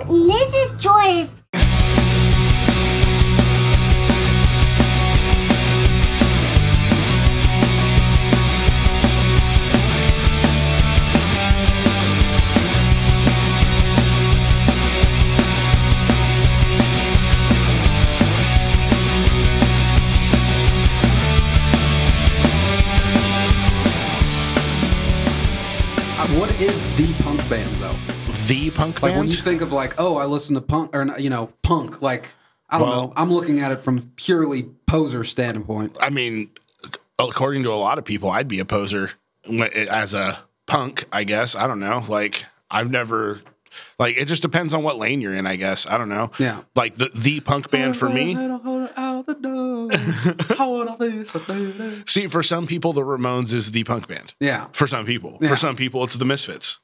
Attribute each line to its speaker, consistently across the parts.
Speaker 1: And this is
Speaker 2: Like when you think of like, oh, I listen to punk or you know, punk. Like I don't
Speaker 3: Well-
Speaker 2: know. I'm looking at it from purely poser standpoint.
Speaker 3: I mean, according to a lot of people, I'd be a poser as a punk. I guess I don't know. Like I've never. Like it just depends on what lane you're in. I guess I don't know.
Speaker 2: Yeah.
Speaker 3: Like the the punk band for me. See, for some people, the Ramones is the punk band.
Speaker 2: yeah.
Speaker 3: For some people,
Speaker 2: Yeah.
Speaker 3: for some people, it's the Misfits.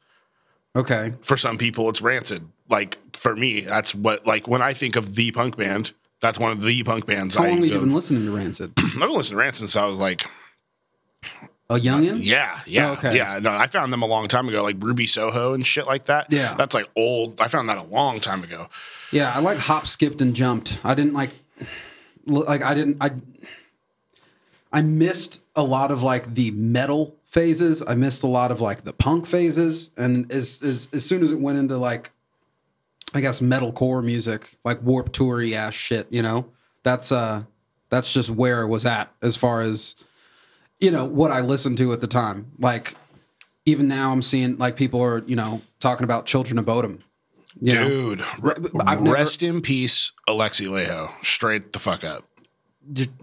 Speaker 2: Okay.
Speaker 3: For some people, it's Rancid. Like for me, that's what. Like when I think of the punk band, that's one of the punk bands.
Speaker 2: How
Speaker 3: I
Speaker 2: long have you been listening to Rancid?
Speaker 3: I've been listening to Rancid since I was like
Speaker 2: A youngin?
Speaker 3: Uh, yeah, yeah,
Speaker 2: Oh, okay.
Speaker 3: yeah. No, I found them a long time ago, like Ruby Soho and shit like that.
Speaker 2: Yeah.
Speaker 3: that's like old. I found that a long time ago.
Speaker 2: Yeah, I like hop, skipped, and jumped. I didn't like, like I didn't I. I missed a lot of like the metal phases. I missed a lot of like the punk phases, and as as as soon as it went into like, I guess metalcore music, like Warp Toury ass shit, you know, that's uh, that's just where it was at as far as, you know, what I listened to at the time. Like, even now, I'm seeing like people are you know talking about Children of Bodom. You?
Speaker 3: Dude, re-
Speaker 2: I've never-
Speaker 3: rest in peace, Alexi Laiho. Straight the fuck up.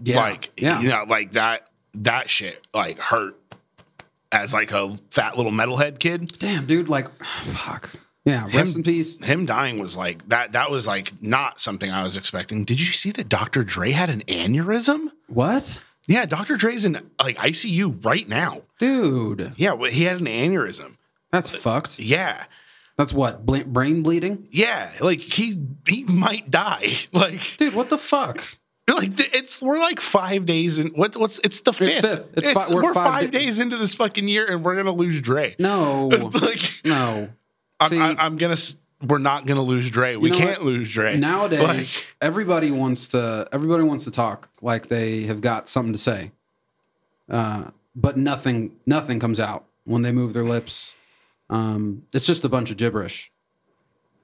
Speaker 2: Yeah,
Speaker 3: Like,
Speaker 2: yeah,
Speaker 3: you know, like that. That shit like hurt as like a fat little metalhead kid.
Speaker 2: damn, dude, like, fuck, yeah. Rest
Speaker 3: Him-
Speaker 2: in peace.
Speaker 3: Him dying was like that. That was like not something I was expecting. Did you see that Dr. Dre had an aneurysm?
Speaker 2: What,
Speaker 3: Yeah, Dr. Dre's in like ICU right now.
Speaker 2: dude?
Speaker 3: Yeah, he had an aneurysm.
Speaker 2: That's fucked.
Speaker 3: Yeah,
Speaker 2: That's what bla- brain bleeding,
Speaker 3: Yeah, like he he might die. Like
Speaker 2: dude. What the fuck?
Speaker 3: Like it's we're like five days in what what's it's the fifth.
Speaker 2: fifth. It's fi- we're
Speaker 3: we're
Speaker 2: five
Speaker 3: five,
Speaker 2: da-
Speaker 3: days into this fucking year and we're gonna lose Dre.
Speaker 2: No,
Speaker 3: like
Speaker 2: no.
Speaker 3: I'm,
Speaker 2: See-
Speaker 3: I, I'm gonna we're not gonna lose Dre. We
Speaker 2: know
Speaker 3: can't
Speaker 2: what?
Speaker 3: lose Dre
Speaker 2: Nowadays,
Speaker 3: Like,
Speaker 2: everybody wants to. Everybody wants to talk like they have got something to say, uh, but nothing. Nothing comes out when they move their lips. Um, it's just a bunch of gibberish,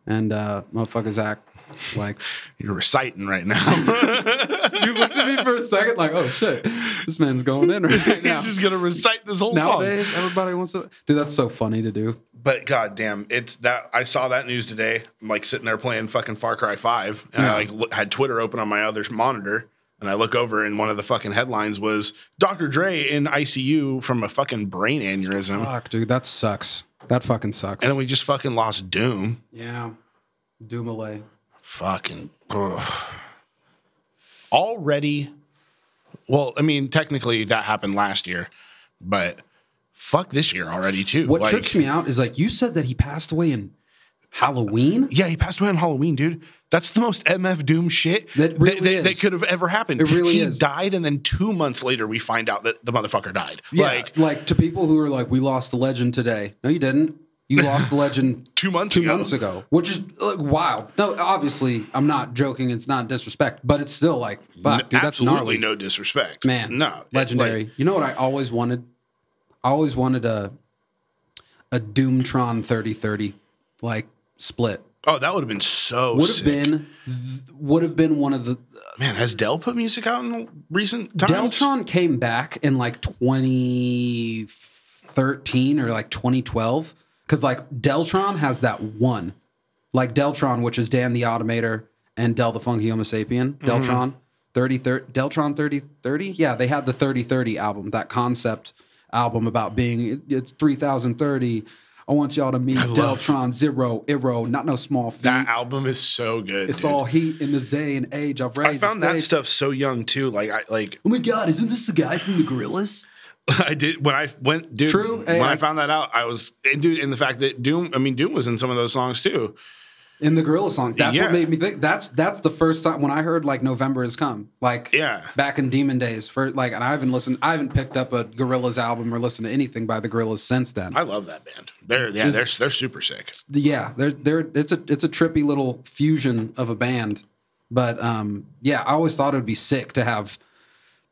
Speaker 2: and uh, motherfuckers act like
Speaker 3: you're reciting right now.
Speaker 2: you looked at me for a second like, oh shit, this man's going in right now.
Speaker 3: He's just gonna recite this whole song.
Speaker 2: Nowadays, everybody wants to. Dude, that's so funny to do.
Speaker 3: But goddamn, it's that I saw that news today. I'm like sitting there playing fucking Far Cry Five, and
Speaker 2: Yeah.
Speaker 3: I like had Twitter open on my other monitor, and I look over, and one of the fucking headlines was Dr. Dre in ICU from a fucking brain aneurysm,
Speaker 2: Fuck, dude, that sucks. That fucking sucks.
Speaker 3: and then we just fucking lost Doom.
Speaker 2: yeah, Dumile.
Speaker 3: Fucking ugh. already. Well, I mean, technically that happened last year, but fuck this year already too.
Speaker 2: What
Speaker 3: Like-
Speaker 2: trips me out is like you said that he passed away in Halloween.
Speaker 3: Yeah, he passed away on Halloween, dude. That's the most MF Doom shit
Speaker 2: That really
Speaker 3: that, that
Speaker 2: is.
Speaker 3: could have ever happened.
Speaker 2: It really
Speaker 3: he
Speaker 2: is.
Speaker 3: died, and then two months later, we find out that the motherfucker died.
Speaker 2: Yeah,
Speaker 3: Like
Speaker 2: like to people who are like, we lost the legend today. No, you didn't. You lost the legend
Speaker 3: two months
Speaker 2: two
Speaker 3: ago.
Speaker 2: months ago, which is like wild. No, obviously, I'm not joking. It's not disrespect, but it's still like, fuck, dude, that's
Speaker 3: Absolutely
Speaker 2: gnarly.
Speaker 3: no disrespect,
Speaker 2: Man,
Speaker 3: No,
Speaker 2: legendary.
Speaker 3: like,
Speaker 2: you know what I always wanted? I always wanted a a Doomtron 3030 like split.
Speaker 3: oh, that would have been so.
Speaker 2: Would have been would have been one of the
Speaker 3: Man, has Del put music out in recent times?
Speaker 2: Deltron came back in like 2013 or like 2012 cuz like Deltron has that one. Like Deltron which is Dan the Automator and Del the Funky Homo Sapien,
Speaker 3: Mm-hmm.
Speaker 2: Deltron 30 Deltron 3030. Yeah, they had the 3030 album, that concept album about being it- it's 3030. I want y'all to meet
Speaker 3: I love-
Speaker 2: Deltron Zero, Iro, not no small feat.
Speaker 3: That album is so good.
Speaker 2: it's
Speaker 3: dude.
Speaker 2: all heat in this day and age. I've
Speaker 3: I found that stuff so young too. Like I like
Speaker 2: Oh my god, isn't this the guy from the Gorillaz?
Speaker 3: I did when I went, dude.
Speaker 2: True.
Speaker 3: When I,
Speaker 2: I-
Speaker 3: found that out, I was, and dude, in the fact that Doom, I mean, Doom was in some of those songs too.
Speaker 2: in the gorilla song. That's
Speaker 3: Yeah.
Speaker 2: what made me think. That's that's the first time when I heard like November has come. Like
Speaker 3: Yeah.
Speaker 2: back in Demon days. For like, and I haven't listened. I haven't picked up a Gorillaz album or listened to anything by the Gorillaz since then.
Speaker 3: I love that band. They're yeah, they're they're super sick.
Speaker 2: yeah, they're they're it's a it's a trippy little fusion of a band. But um, yeah, I always thought it would be sick to have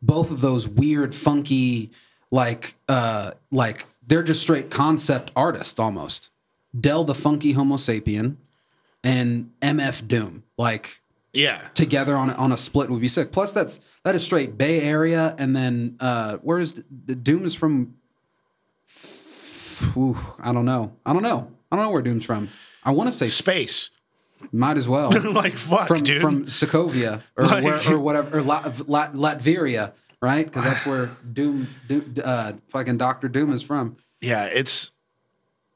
Speaker 2: both of those weird, funky, like uh, like they're just straight concept artists almost. Del the funky Homo sapien and MF Doom like
Speaker 3: Yeah.
Speaker 2: together on on a split would be sick. Plus that's that is straight Bay Area and then uh, where is the Doom is from? Ooh, I don't know. I don't know. I don't know where Doom's from. I want to say
Speaker 3: Space.
Speaker 2: might as well
Speaker 3: like fuck,
Speaker 2: from
Speaker 3: dude.
Speaker 2: from Sokovia or
Speaker 3: Like-
Speaker 2: where, or whatever or Lat, Lat, Latveria, right? Because that's where Doom, Doom uh, fucking Doctor Doom is from.
Speaker 3: yeah, it's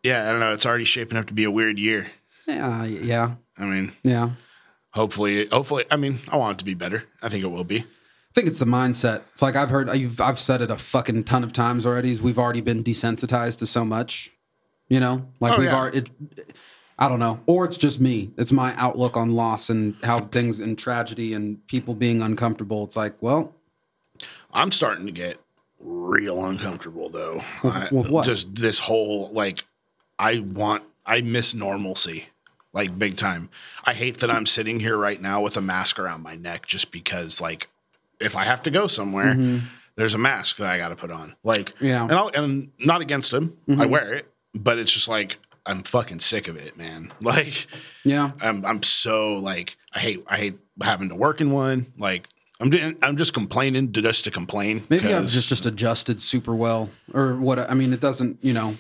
Speaker 3: yeah, I don't know. It's already shaping up to be a weird year.
Speaker 2: Yeah, yeah,
Speaker 3: I mean,
Speaker 2: yeah.
Speaker 3: hopefully, hopefully. I mean, I want it to be better. I think it will be.
Speaker 2: I think it's the mindset. It's like I've heard, I've, I've said it a fucking ton of times already. Is we've already been desensitized to so much, you know. Like
Speaker 3: Oh,
Speaker 2: we've
Speaker 3: yeah.
Speaker 2: already. It, I don't know, or it's just me. It's my outlook on loss and how things and tragedy and people being uncomfortable. It's like, well,
Speaker 3: I'm starting to get real uncomfortable though. I-? Just this whole like, I want, I miss normalcy, like big time. I hate that I'm sitting here right now with a mask around my neck just because, like, if I have to go somewhere,
Speaker 2: mhm,
Speaker 3: there's a mask that I got to put on. Like,
Speaker 2: yeah,
Speaker 3: and, I'll, and not against him, I
Speaker 2: Mhm.
Speaker 3: wear it, but it's just like I'm fucking sick of it, man. Like,
Speaker 2: yeah.
Speaker 3: I'm I'm so like I hate I hate having to work in one. Like I'm doing, I'm just complaining to just to complain.
Speaker 2: Maybe I've just just adjusted super well, or what? I mean, it doesn't. You know,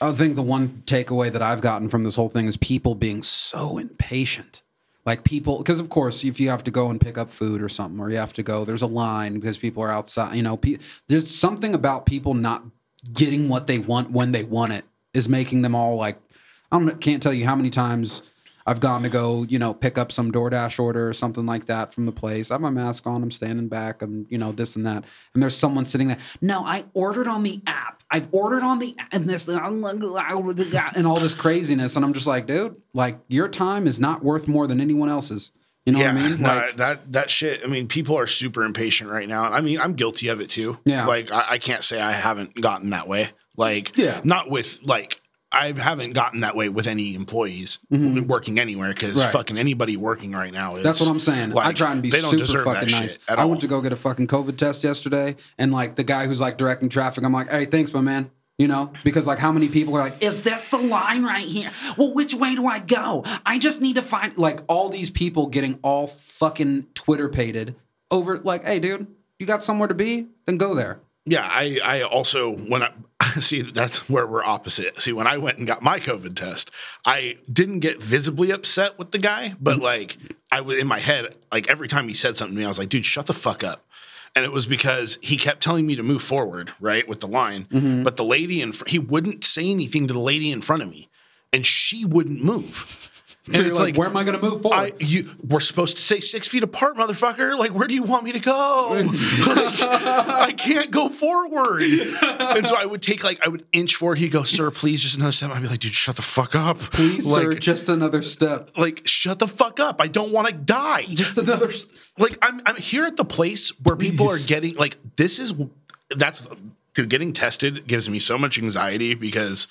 Speaker 2: I think the one takeaway that I've gotten from this whole thing is people being so impatient. Like people, because of course, if you have to go and pick up food or something, or you have to go, there's a line because people are outside. You know, pe- there's something about people not getting what they want when they want it is making them all like. I don't, can't tell you how many times I've gone to go, you know, pick up some DoorDash order or something like that from the place. I have my mask on. I'm standing back. and you know, this and that. And there's someone sitting there. No, I ordered on the app. I've ordered on the and this and all this craziness. And I'm just like, dude, like your time is not worth more than anyone else's. You know
Speaker 3: yeah,
Speaker 2: what I mean?
Speaker 3: no,
Speaker 2: Like,
Speaker 3: that that shit. I mean, people are super impatient right now. I mean, I'm guilty of it too.
Speaker 2: Yeah.
Speaker 3: like I, I can't say I haven't gotten that way. Like,
Speaker 2: Yeah.
Speaker 3: not with like. I haven't gotten that way with any employees
Speaker 2: Mhm.
Speaker 3: working anywhere because
Speaker 2: Right.
Speaker 3: fucking anybody working right now is
Speaker 2: That's what I'm saying. I try and be super fucking nice. I
Speaker 3: all.
Speaker 2: went to go get a fucking COVID test yesterday, and like the guy who's like directing traffic, I'm like, "Hey, thanks, my man." You know, because like how many people are like, "Is this the line right here?" Well, which way do I go? I just need to find like all these people getting all fucking Twitter pated over like, "Hey, dude, you got somewhere to be? Then go there."
Speaker 3: Yeah, I I also when I see that's where we're opposite. See, when I went and got my COVID test, I didn't get visibly upset with the guy, but like I was in my head, like every time he said something to me, I was like, dude, shut the fuck up. And it was because he kept telling me to move forward, right, with the line.
Speaker 2: Mhm.
Speaker 3: But the lady in fr- he wouldn't say anything to the lady in front of me, and she wouldn't move.
Speaker 2: So you're like, "Where am I going to move forward?"
Speaker 3: I, you, we're supposed to say six feet apart, motherfucker. Like, where do you want me to go? Like, I can't go forward. And so I would take like I would inch forward. He'd go, "Sir, please, just another step." I'd be like, "Dude, shut the fuck up,
Speaker 2: Please,
Speaker 3: like,
Speaker 2: sir, just another step.
Speaker 3: like shut the fuck up. I don't want to die.
Speaker 2: Just another. St-
Speaker 3: like I'm I'm here at the place where people are getting like this is that's dude getting tested gives me so much anxiety because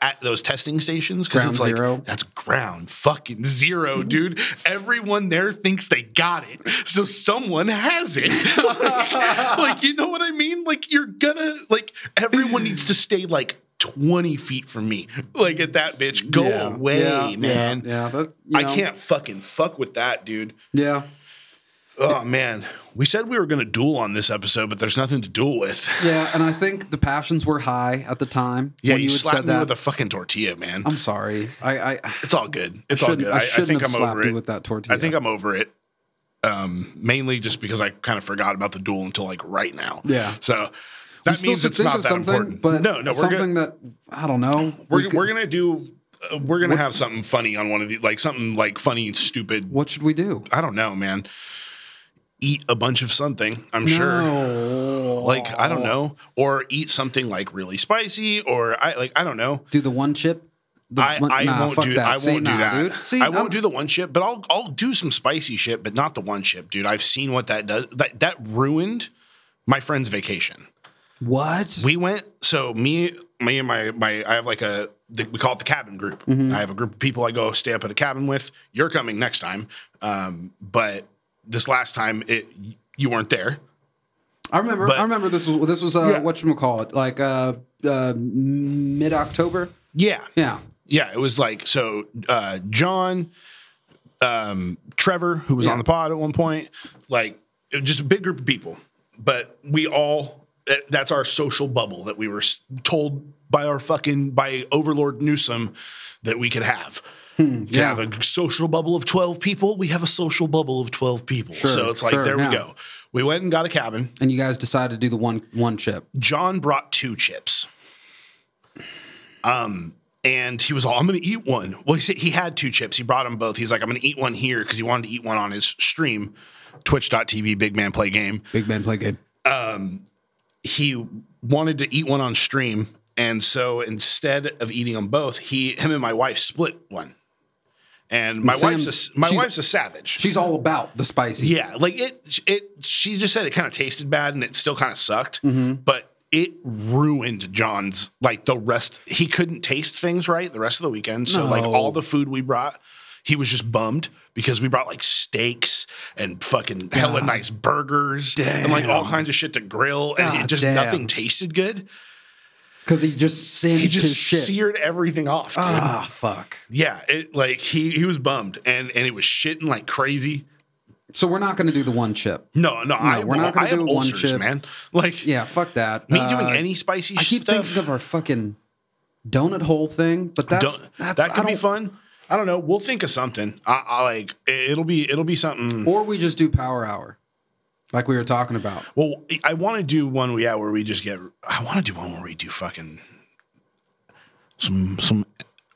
Speaker 3: at- those testing stations because it's like
Speaker 2: zero.
Speaker 3: that's ground fucking zero mm-hmm. dude. Everyone there thinks they got it so someone has it. Like, like, you know what i mean? Like you're gonna like everyone needs to stay like 20 feet from me. Like at that bitch. Go
Speaker 2: Yeah,
Speaker 3: away
Speaker 2: yeah,
Speaker 3: man.
Speaker 2: Yeah, yeah that, you
Speaker 3: i can't fucking fuck with that dude.
Speaker 2: Yeah,
Speaker 3: Oh man, we said we were going to duel on this episode, but there's nothing to duel with.
Speaker 2: Yeah, and I think the passions were high at the time
Speaker 3: Yeah, you,
Speaker 2: you,
Speaker 3: slapped
Speaker 2: said
Speaker 3: me
Speaker 2: that.
Speaker 3: with a fucking tortilla, man.
Speaker 2: I'm sorry. I I,
Speaker 3: it's all good. It's all good.
Speaker 2: I
Speaker 3: I, I think
Speaker 2: have
Speaker 3: I'm over
Speaker 2: you
Speaker 3: it.
Speaker 2: with that tortilla.
Speaker 3: I think I'm over it. Um, mainly just because I kind of forgot about the duel until like right now.
Speaker 2: Yeah.
Speaker 3: So that means it's not that
Speaker 2: something,
Speaker 3: important.
Speaker 2: But
Speaker 3: no, no, we're
Speaker 2: something
Speaker 3: gonna,
Speaker 2: that I don't know.
Speaker 3: we're,
Speaker 2: we could-
Speaker 3: we're gonna do. Uh, we're gonna have something funny on one of these, like something like funny and stupid.
Speaker 2: What should we do?
Speaker 3: I don't know, man. Eat a bunch of something. I'm sure. Like I don't know, or eat something like really spicy, or I like I don't know.
Speaker 2: Do the one chip The,
Speaker 3: I, I
Speaker 2: nah,
Speaker 3: won't do
Speaker 2: that.
Speaker 3: I won't
Speaker 2: See,
Speaker 3: do
Speaker 2: nah,
Speaker 3: that.
Speaker 2: dude. See,
Speaker 3: I won't
Speaker 2: I'm-
Speaker 3: do the one chip, but I'll I'll do some spicy shit, but not the one chip, dude. I've seen what that does. That that ruined my friend's vacation.
Speaker 2: What?
Speaker 3: We went so me me and my my I have like a the, we call it the cabin group.
Speaker 2: Mhm.
Speaker 3: I have a group of people I go stay up at a cabin with. You're coming next time, um, but this last time it you weren't there.
Speaker 2: I remember.
Speaker 3: But-
Speaker 2: I remember this was this was uh,
Speaker 3: Yeah.
Speaker 2: what you call it, like uh, uh, mid October.
Speaker 3: Yeah,
Speaker 2: Yeah.
Speaker 3: yeah. It was like so. Uh, John, um, Trevor, who was
Speaker 2: Yeah.
Speaker 3: on the pod at one point, like it was just a big group of people. But we all that, that's our social bubble that we were told by our fucking by Overlord Newsom that we could have.
Speaker 2: Hmm,
Speaker 3: We have a social bubble of 12 people. We have a social bubble of 12 people.
Speaker 2: Sure,
Speaker 3: so it's like,
Speaker 2: sure,
Speaker 3: there
Speaker 2: yeah.
Speaker 3: we go. We went and got a cabin.
Speaker 2: and you guys decided to do the one one chip.
Speaker 3: John brought two chips. Um, and he was all, I'm going to eat one. Well, he said he had two chips. He brought them both. He's like, I'm going to eat one here because he wanted to eat one on his stream, twitch.tv, big man play game.
Speaker 2: Big man play game.
Speaker 3: Um, he wanted to eat one on stream. And so instead of eating them both, he, him and my wife split one. And my
Speaker 2: Sam-
Speaker 3: wife's a, my wife's a savage.
Speaker 2: She's all about the spicy.
Speaker 3: Yeah, like it. It. She just said it kind of tasted bad, and it still kind of sucked.
Speaker 2: hmm
Speaker 3: But it ruined John's like the rest. He couldn't taste things right the rest of the weekend. So like all the food we brought, he was just bummed because we brought like steaks and fucking hella
Speaker 2: God
Speaker 3: nice burgers and like all kinds of shit to grill, and it just
Speaker 2: damn.
Speaker 3: nothing tasted good.
Speaker 2: Because he just singed
Speaker 3: He
Speaker 2: his shit.
Speaker 3: seared everything off, dude.
Speaker 2: ah, fuck.
Speaker 3: Yeah, it like he he was bummed and and it was shitting like crazy.
Speaker 2: So we're not going to do the one chip.
Speaker 3: No, no, I,
Speaker 2: we're not
Speaker 3: I have
Speaker 2: do one
Speaker 3: ulcers,
Speaker 2: chip.
Speaker 3: man. Like
Speaker 2: Yeah, fuck that.
Speaker 3: me
Speaker 2: Uh,
Speaker 3: doing any spicy shit?
Speaker 2: I keep
Speaker 3: stuff.
Speaker 2: thinking of our fucking donut hole thing, but that's
Speaker 3: don't-
Speaker 2: that's
Speaker 3: that could be fun. I don't know. We'll think of something. I, I like it'll be it'll be something.
Speaker 2: Or we just do power hour, like we were talking about.
Speaker 3: Well, I want to do one yeah where we just get. I want to do one where we do fucking some some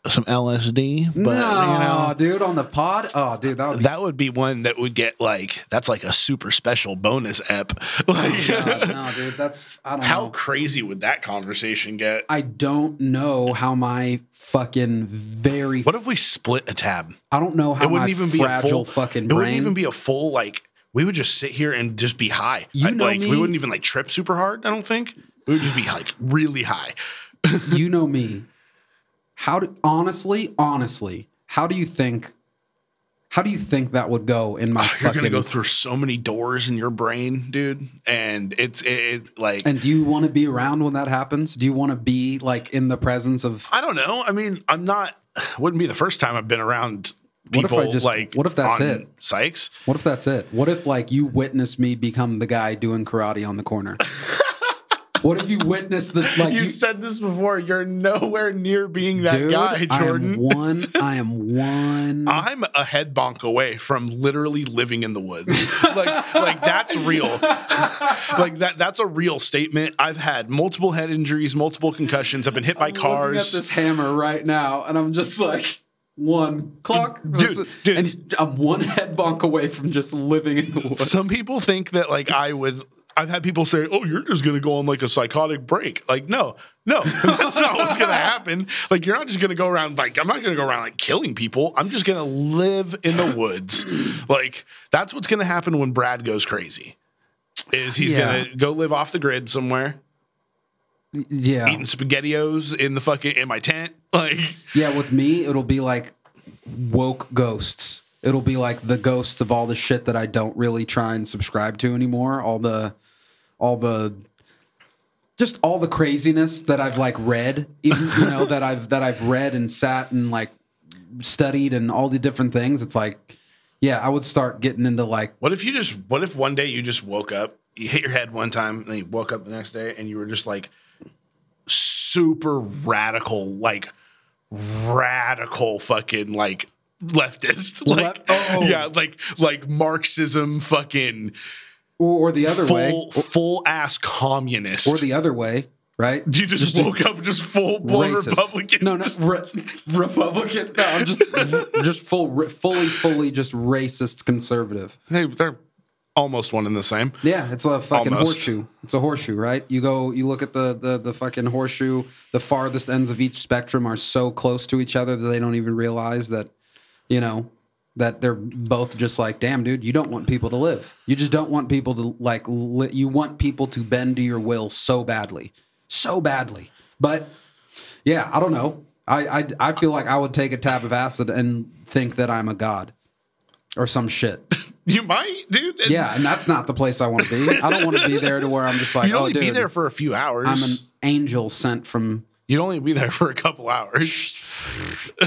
Speaker 3: some LSD, but
Speaker 2: no,
Speaker 3: you know
Speaker 2: dude, on the pod. Oh, dude, that would be.
Speaker 3: that would be one that would get like that's like a super special bonus ep.
Speaker 2: Oh,
Speaker 3: Like,
Speaker 2: God, no, dude, that's. I don't
Speaker 3: how
Speaker 2: know.
Speaker 3: crazy would that conversation get?
Speaker 2: I don't know how my fucking very.
Speaker 3: What if we split a tab?
Speaker 2: I don't know how
Speaker 3: it wouldn't
Speaker 2: my
Speaker 3: even be a full-
Speaker 2: fucking
Speaker 3: It wouldn't even be a full like. We would just sit here and just be high.
Speaker 2: You
Speaker 3: I-
Speaker 2: know
Speaker 3: like
Speaker 2: me.
Speaker 3: we wouldn't even like trip super hard. I don't think we would just be like really high.
Speaker 2: you know me. How do honestly, honestly, how do you think? How do you think that would go in my
Speaker 3: Oh, you're
Speaker 2: fucking?
Speaker 3: gonna go through so many doors in your brain, dude. And it's it, it like
Speaker 2: and do you want to be around when that happens? Do you want to be like in the presence of?
Speaker 3: I don't know. I mean, I'm not. Wouldn't be the first time I've been around
Speaker 2: What if I just-
Speaker 3: like.
Speaker 2: what if that's
Speaker 3: on
Speaker 2: it?
Speaker 3: Sykes.
Speaker 2: What if that's it? What if like you witness me become the guy doing karate on the corner? what if you witness the like
Speaker 3: you
Speaker 2: you,
Speaker 3: said this before. You're nowhere near being that
Speaker 2: dude?
Speaker 3: guy,
Speaker 2: I
Speaker 3: Jordan.
Speaker 2: am one. I am one.
Speaker 3: I'm a head bonk away from literally living in the woods. like, like that's real. like that. That's a real statement. I've had multiple head injuries, multiple concussions. I've been hit by
Speaker 2: I'm
Speaker 3: cars.
Speaker 2: at this hammer right now, and I'm just like one clock,
Speaker 3: Dude, dude.
Speaker 2: and I'm one head bonk away from just living in the woods.
Speaker 3: Some people think that like I would. I've had people say, "Oh, you're just gonna go on like a psychotic break." Like, no, no, that's not what's gonna happen. Like, you're not just gonna go around like I'm not gonna go around like killing people. I'm just gonna live in the woods. Like, that's what's gonna happen when Brad goes crazy. Is he's
Speaker 2: Yeah.
Speaker 3: gonna go live off the grid somewhere,
Speaker 2: yeah,
Speaker 3: eating spaghettios in the fucking in my tent? Like,
Speaker 2: yeah. With me, it'll be like woke ghosts. It'll be like the ghosts of all the shit that I don't really try and subscribe to anymore. All the, all the, just all the craziness that I've like read, even you know that I've that I've read and sat and like studied and all the different things. It's like, yeah, I would start getting into like
Speaker 3: what if you just? What if one day you just woke up, you hit your head one time, and then you woke up the next day, and you were just like super radical, like radical fucking like leftist, like
Speaker 2: Le- oh.
Speaker 3: yeah, like like Marxism, fucking
Speaker 2: or, or the other way,
Speaker 3: full full ass communist.
Speaker 2: or the other way, right?
Speaker 3: you just,
Speaker 2: just
Speaker 3: woke up just full blown
Speaker 2: Racist.
Speaker 3: Republican.
Speaker 2: No, no, re- Republican. No, I'm just just full, fully, fully, just racist conservative.
Speaker 3: Hey, they're almost one and the same.
Speaker 2: Yeah, it's a fucking
Speaker 3: Almost.
Speaker 2: horseshoe. It's a horseshoe, right? You go, you look at the, the the fucking horseshoe. The farthest ends of each spectrum are so close to each other that they don't even realize that, you know, that they're both just like, damn, dude, you don't want people to live. You just don't want people to like. Li- you want people to bend to your will so badly, so badly. But yeah, I don't know. I I, I feel like I would take a tab of acid and think that I'm a god, or some shit.
Speaker 3: You might, dude. And
Speaker 2: Yeah, and that's not the place I want to be. I don't want to be there to where I'm just like,
Speaker 3: You'd
Speaker 2: oh,
Speaker 3: only
Speaker 2: dude,
Speaker 3: be there for a few hours.
Speaker 2: I'm an angel sent from.
Speaker 3: You'd only be there for a couple hours.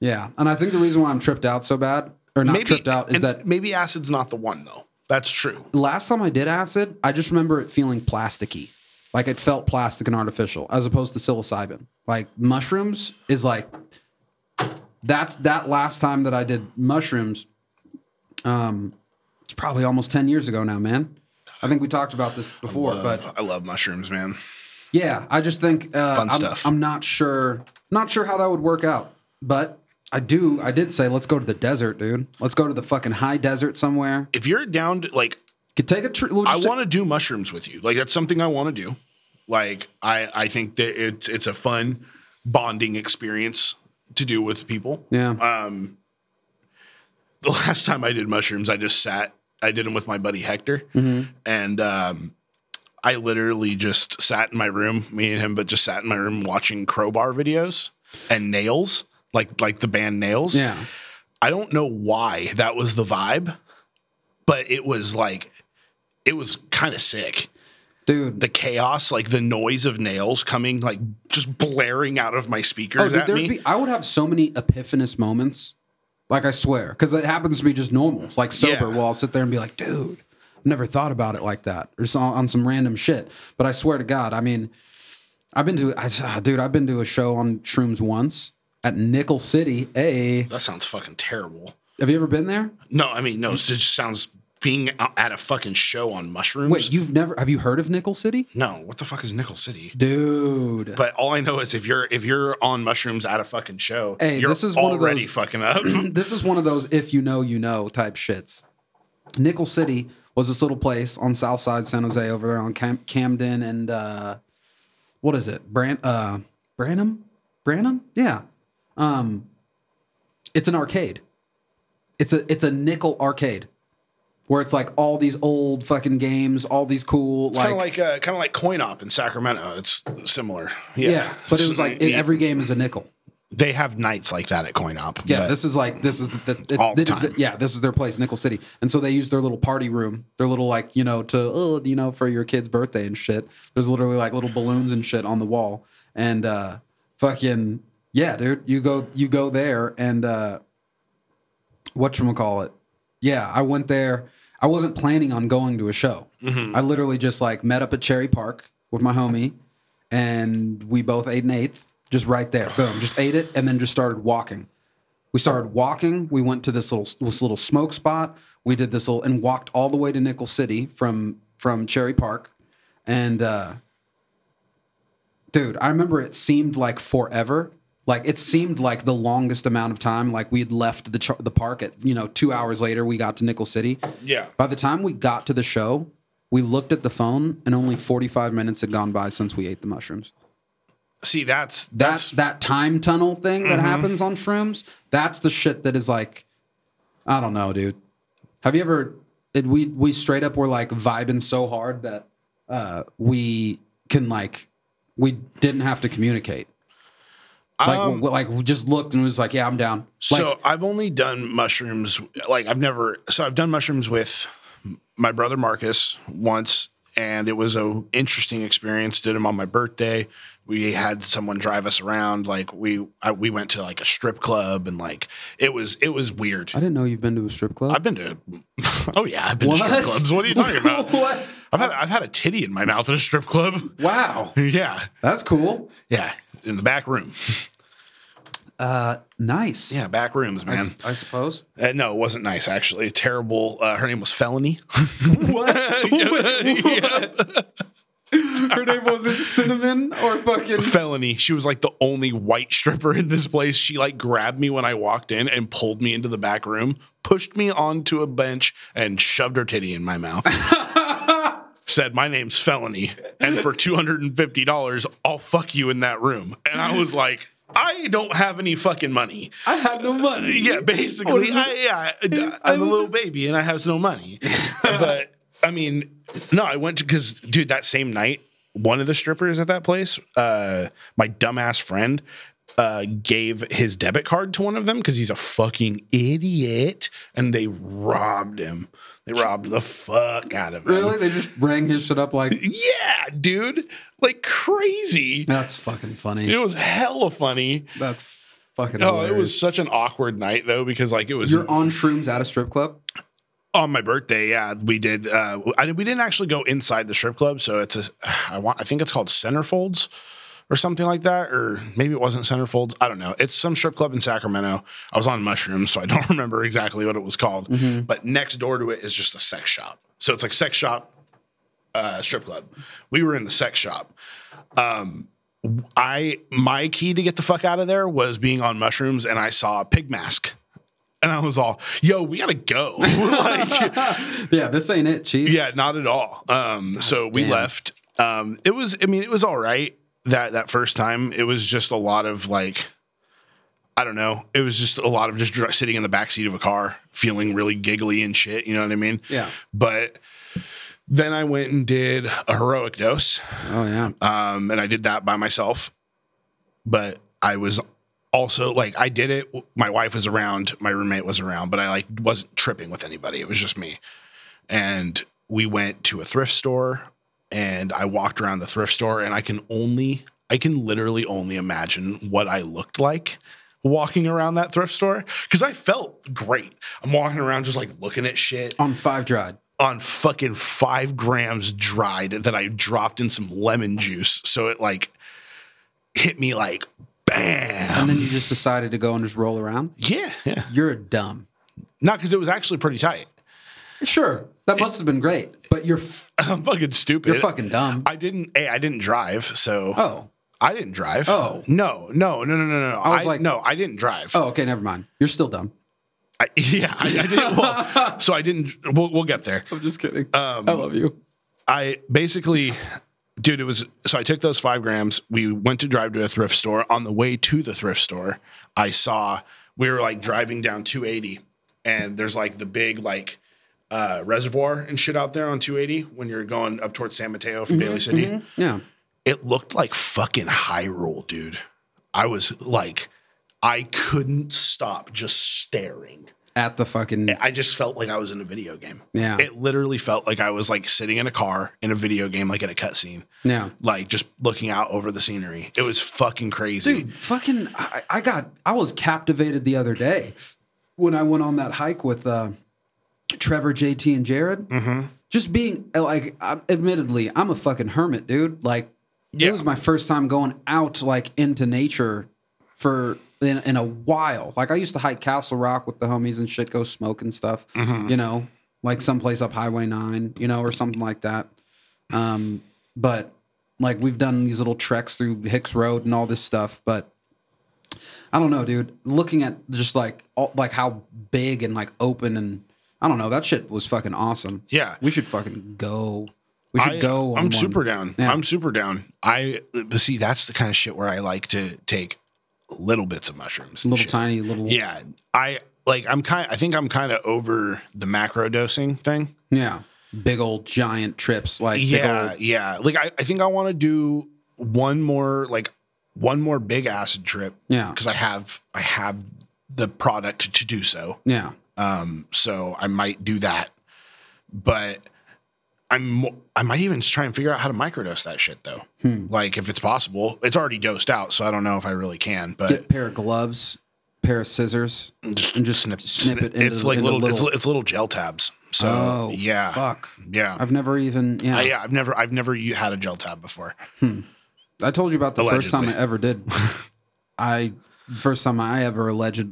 Speaker 2: Yeah, and I think the reason why I'm tripped out so bad, or not tripped out, is that
Speaker 3: maybe acid's not the one though. That's true.
Speaker 2: last time I did acid, I just remember it feeling plasticky, like it felt plastic and artificial, as opposed to psilocybin. Like mushrooms is like that's that last time that I did mushrooms. Um, it's probably almost ten years ago now, man. I think we talked about this before,
Speaker 3: Love-
Speaker 2: but
Speaker 3: I love mushrooms, man.
Speaker 2: Yeah, I just think uh,
Speaker 3: Fun
Speaker 2: I'm,
Speaker 3: stuff.
Speaker 2: I'm not sure, not sure how that would work out, but I do. I did say let's go to the desert, dude. Let's go to the fucking high desert somewhere.
Speaker 3: If you're down to like
Speaker 2: Could take a trip.
Speaker 3: I want to do mushrooms with you. Like that's something I want to do. Like I I think that it's it's a fun bonding experience to do with people.
Speaker 2: Yeah,
Speaker 3: Um the last time I did mushrooms, I just sat I did them with my buddy Hector
Speaker 2: hmm
Speaker 3: and um I literally just sat in my room, me and him, but just sat in my room watching crowbar videos and nails, like like the band Nails.
Speaker 2: yeah.
Speaker 3: I don't know why that was the vibe, but it was like it was kind of sick.
Speaker 2: dude.
Speaker 3: The chaos, like the noise of nails coming, like just blaring out of my speakers
Speaker 2: Oh, dude,
Speaker 3: at me.
Speaker 2: be. I would have so many epiphanous moments. Like I swear, because it happens to be just normal. Like sober.
Speaker 3: Yeah.
Speaker 2: Well, I'll sit there and be like, dude, I've never thought about it like that, or so, on some random shit. But I swear to God, I mean, I've been to, I, ah, dude, I've been to a show on shrooms once at Nickel City. Hey,
Speaker 3: that sounds fucking terrible.
Speaker 2: have you ever been there?
Speaker 3: No, I mean, no, it just sounds being at a fucking show on mushrooms.
Speaker 2: Wait, you've never? Have you heard of Nickel City,
Speaker 3: no, what the fuck is Nickel City?
Speaker 2: dude?
Speaker 3: But all I know is if you're if you're on mushrooms at a fucking show,
Speaker 2: Hey,
Speaker 3: you're
Speaker 2: this is one of
Speaker 3: already
Speaker 2: those-
Speaker 3: fucking up.
Speaker 2: this is one of those if you know you know type shits. Nickel City was this little place on South Side San Jose over there on Cam- Camden and uh, what is it? Brand uh, Branham, Branham, yeah. Um, it's an arcade. It's a it's a nickel arcade where it's like all these old fucking games, all these cool
Speaker 3: kind
Speaker 2: like,
Speaker 3: of like uh, kind of like Coin Op in Sacramento. It's similar.
Speaker 2: yeah.
Speaker 3: Yeah,
Speaker 2: But it was like it, every game is a nickel.
Speaker 3: they have nights like that at Coin Op.
Speaker 2: Yeah, this is like this is the, the,
Speaker 3: All the
Speaker 2: it is the-
Speaker 3: time.
Speaker 2: yeah, this is their place, Nickel City, and so they use their little party room, their little like you know to oh you know for your kid's birthday and shit. There's literally like little balloons and shit on the wall, and uh, fucking yeah, dude, you go you go there and uh, what you call it? Yeah, I went there. I wasn't planning on going to a show.
Speaker 3: Mhm.
Speaker 2: I literally just like met up at Cherry Park with my homie, and we both ate an eighth, just right there. Boom, just ate it, and then just started walking. We started walking. We went to this little this little smoke spot. We did this little and walked all the way to Nickel City from from Cherry Park, and uh, dude, I remember it seemed like forever. Like it seemed like the longest amount of time. Like we had left the the park at you know two hours later. We got to Nickel City.
Speaker 3: yeah.
Speaker 2: By the time we got to the show, we looked at the phone and only 45 minutes had gone by since we ate the mushrooms.
Speaker 3: See, that's
Speaker 2: That
Speaker 3: that's
Speaker 2: that time tunnel thing that
Speaker 3: Mhm.
Speaker 2: happens on shrooms, that's the shit that is like I don't know, dude. Have you ever it, we we straight up were like vibing so hard that uh we can like we didn't have to communicate. Like
Speaker 3: um,
Speaker 2: we, like just looked and was like, yeah, I'm down. Like,
Speaker 3: so I've only done mushrooms like I've never so I've done mushrooms with my brother Marcus once and it was a interesting experience did them on my birthday we had someone drive us around like we I, we went to like a strip club and like it was it was weird
Speaker 2: I didn't know you've been to a strip club.
Speaker 3: I've been to oh yeah I've been to strip clubs what are you talking about
Speaker 2: what?
Speaker 3: I've had I've had a titty in my mouth at a strip club
Speaker 2: Wow.
Speaker 3: yeah
Speaker 2: That's cool.
Speaker 3: yeah in the back room
Speaker 2: Uh, nice.
Speaker 3: yeah back rooms man
Speaker 2: I suppose.
Speaker 3: Uh, no, it wasn't nice actually. Terrible. Uh, her name was Felony.
Speaker 2: What?
Speaker 3: Yeah.
Speaker 2: Her name wasn't Cinnamon or fucking.
Speaker 3: felony. She was like the only white stripper in this place. She like grabbed me when I walked in and pulled me into the back room, pushed me onto a bench, and shoved her titty in my mouth. Said, My name's Felony, and for $250, I'll fuck you in that room. And I was like, I don't have any fucking money.
Speaker 2: I have no money.
Speaker 3: Yeah, basically, I, yeah, I'm a little baby and I have no money. but I mean, no, I went to because, dude, that same night, one of the strippers at that place, uh, my dumbass friend, uh, gave his debit card to one of them because he's a fucking idiot, and they robbed him. They robbed the fuck out of him.
Speaker 2: Really? They just rang his shit up like.
Speaker 3: Yeah, dude, like crazy.
Speaker 2: That's fucking funny.
Speaker 3: It was hella funny.
Speaker 2: That's fucking.
Speaker 3: Oh,
Speaker 2: hilarious.
Speaker 3: it was such an awkward night though because like it was
Speaker 2: You're on shrooms at a strip club.
Speaker 3: on my birthday. Yeah, we did. Uh, I, we didn't actually go inside the strip club, so it's a. I want. I think it's called Centerfolds or something like that, or maybe it wasn't Centerfolds. I don't know. It's some strip club in Sacramento. I was on mushrooms, so I don't remember exactly what it was called.
Speaker 2: Mm-hmm.
Speaker 3: But next door to it is just a sex shop. So it's like sex shop, uh, strip club. We were in the sex shop. Um, I my key to get the fuck out of there was being on mushrooms, and I saw a pig mask. And I was all, yo, we gotta go. like,
Speaker 2: Yeah, this ain't it, chief.
Speaker 3: yeah, not at all. Um, so we
Speaker 2: damn.
Speaker 3: left. Um, it was, I mean, it was all right that that first time. It was just a lot of like, I don't know. It was just a lot of just dr- sitting in the back seat of a car, feeling really giggly and shit. You know what I mean?
Speaker 2: Yeah.
Speaker 3: But then I went and did a heroic dose,
Speaker 2: Oh yeah.
Speaker 3: um, and I did that by myself. But I was also like, I did it. My wife was around, my roommate was around, but I like wasn't tripping with anybody. It was just me. And we went to a thrift store, and I walked around the thrift store, and I can only, I can literally only imagine what I looked like walking around that thrift store because I felt great. I'm walking around just like looking at shit
Speaker 2: On five dried.
Speaker 3: on fucking five grams dried that I dropped in some lemon juice. So it like hit me like bam.
Speaker 2: And then you just decided to go and just roll around.
Speaker 3: yeah, yeah.
Speaker 2: You're dumb.
Speaker 3: Not because it was actually pretty tight.
Speaker 2: Sure, that must have been great, but you're f-
Speaker 3: I'm fucking stupid.
Speaker 2: you're fucking dumb.
Speaker 3: I didn't. Hey, I didn't drive, so
Speaker 2: Oh,
Speaker 3: I didn't drive.
Speaker 2: Oh.
Speaker 3: no, no, no, no, no, no.
Speaker 2: I was like-
Speaker 3: no, I didn't drive.
Speaker 2: oh, okay, never mind. You're still dumb.
Speaker 3: I, yeah, I, I didn't. Well, so I didn't. We'll, we'll get there.
Speaker 2: I'm just kidding.
Speaker 3: Um,
Speaker 2: I love you.
Speaker 3: I basically, dude, it was so I took those five grams. We went to drive to a thrift store. On the way to the thrift store, I saw we were like driving down 280, and there's like the big like uh, reservoir and shit out there on 280 when you're going up towards San Mateo from Daly City.
Speaker 2: Yeah.
Speaker 3: It looked like fucking Hyrule, dude. I was like, I couldn't stop just staring.
Speaker 2: At the fucking
Speaker 3: I just felt like I was in a video game.
Speaker 2: yeah
Speaker 3: It literally felt like I was like sitting in a car in a video game, like in a cutscene
Speaker 2: yeah.
Speaker 3: like just looking out over the scenery. It was fucking crazy.
Speaker 2: Dude, fucking, I, I got, I was captivated the other day when I went on that hike with uh, Trevor, JT, and Jared.
Speaker 3: Mm-hmm.
Speaker 2: Just being like, I, admittedly, I'm a fucking hermit, dude. Like,
Speaker 3: Yeah.
Speaker 2: it was my first time going out like into nature for in, in a while. Like, I used to hike Castle Rock with the homies and shit, go smoke and stuff.
Speaker 3: Mhm.
Speaker 2: You know, like someplace up Highway Nine, you know, or something like that. Um, but like we've done these little treks through Hicks Road and all this stuff, but I don't know, dude. Looking at just like all, like how big and like open and I don't know, that shit was fucking awesome.
Speaker 3: Yeah.
Speaker 2: We should fucking go. We should
Speaker 3: I,
Speaker 2: go.
Speaker 3: I'm
Speaker 2: one.
Speaker 3: super down.
Speaker 2: Yeah.
Speaker 3: I'm super down. I but see that's the kind of shit where I like to take little bits of mushrooms.
Speaker 2: little
Speaker 3: shit.
Speaker 2: tiny little.
Speaker 3: Yeah. I like I'm kind I think I'm kind of over the macro dosing thing.
Speaker 2: yeah. Big old giant trips like
Speaker 3: yeah,
Speaker 2: old-
Speaker 3: yeah. Like I, I think I want to do one more like one more big acid trip
Speaker 2: yeah,
Speaker 3: because I have I have the product to do so.
Speaker 2: yeah.
Speaker 3: Um, so I might do that, but I'm I might even try and figure out how to microdose that shit though.
Speaker 2: Hmm.
Speaker 3: Like if it's possible, it's already dosed out, so I don't know if I really can. But
Speaker 2: Get a pair of gloves, pair of scissors,
Speaker 3: just
Speaker 2: and just
Speaker 3: snip,
Speaker 2: snip it
Speaker 3: snip- It's
Speaker 2: into-
Speaker 3: like
Speaker 2: into
Speaker 3: little, It's,
Speaker 2: little-
Speaker 3: it's little gel tabs. So
Speaker 2: oh
Speaker 3: yeah,
Speaker 2: fuck.
Speaker 3: yeah.
Speaker 2: I've never even yeah.
Speaker 3: Uh, yeah, I've never I've never had a gel tab before.
Speaker 2: I told you about the first time I ever did. I first time I ever alleged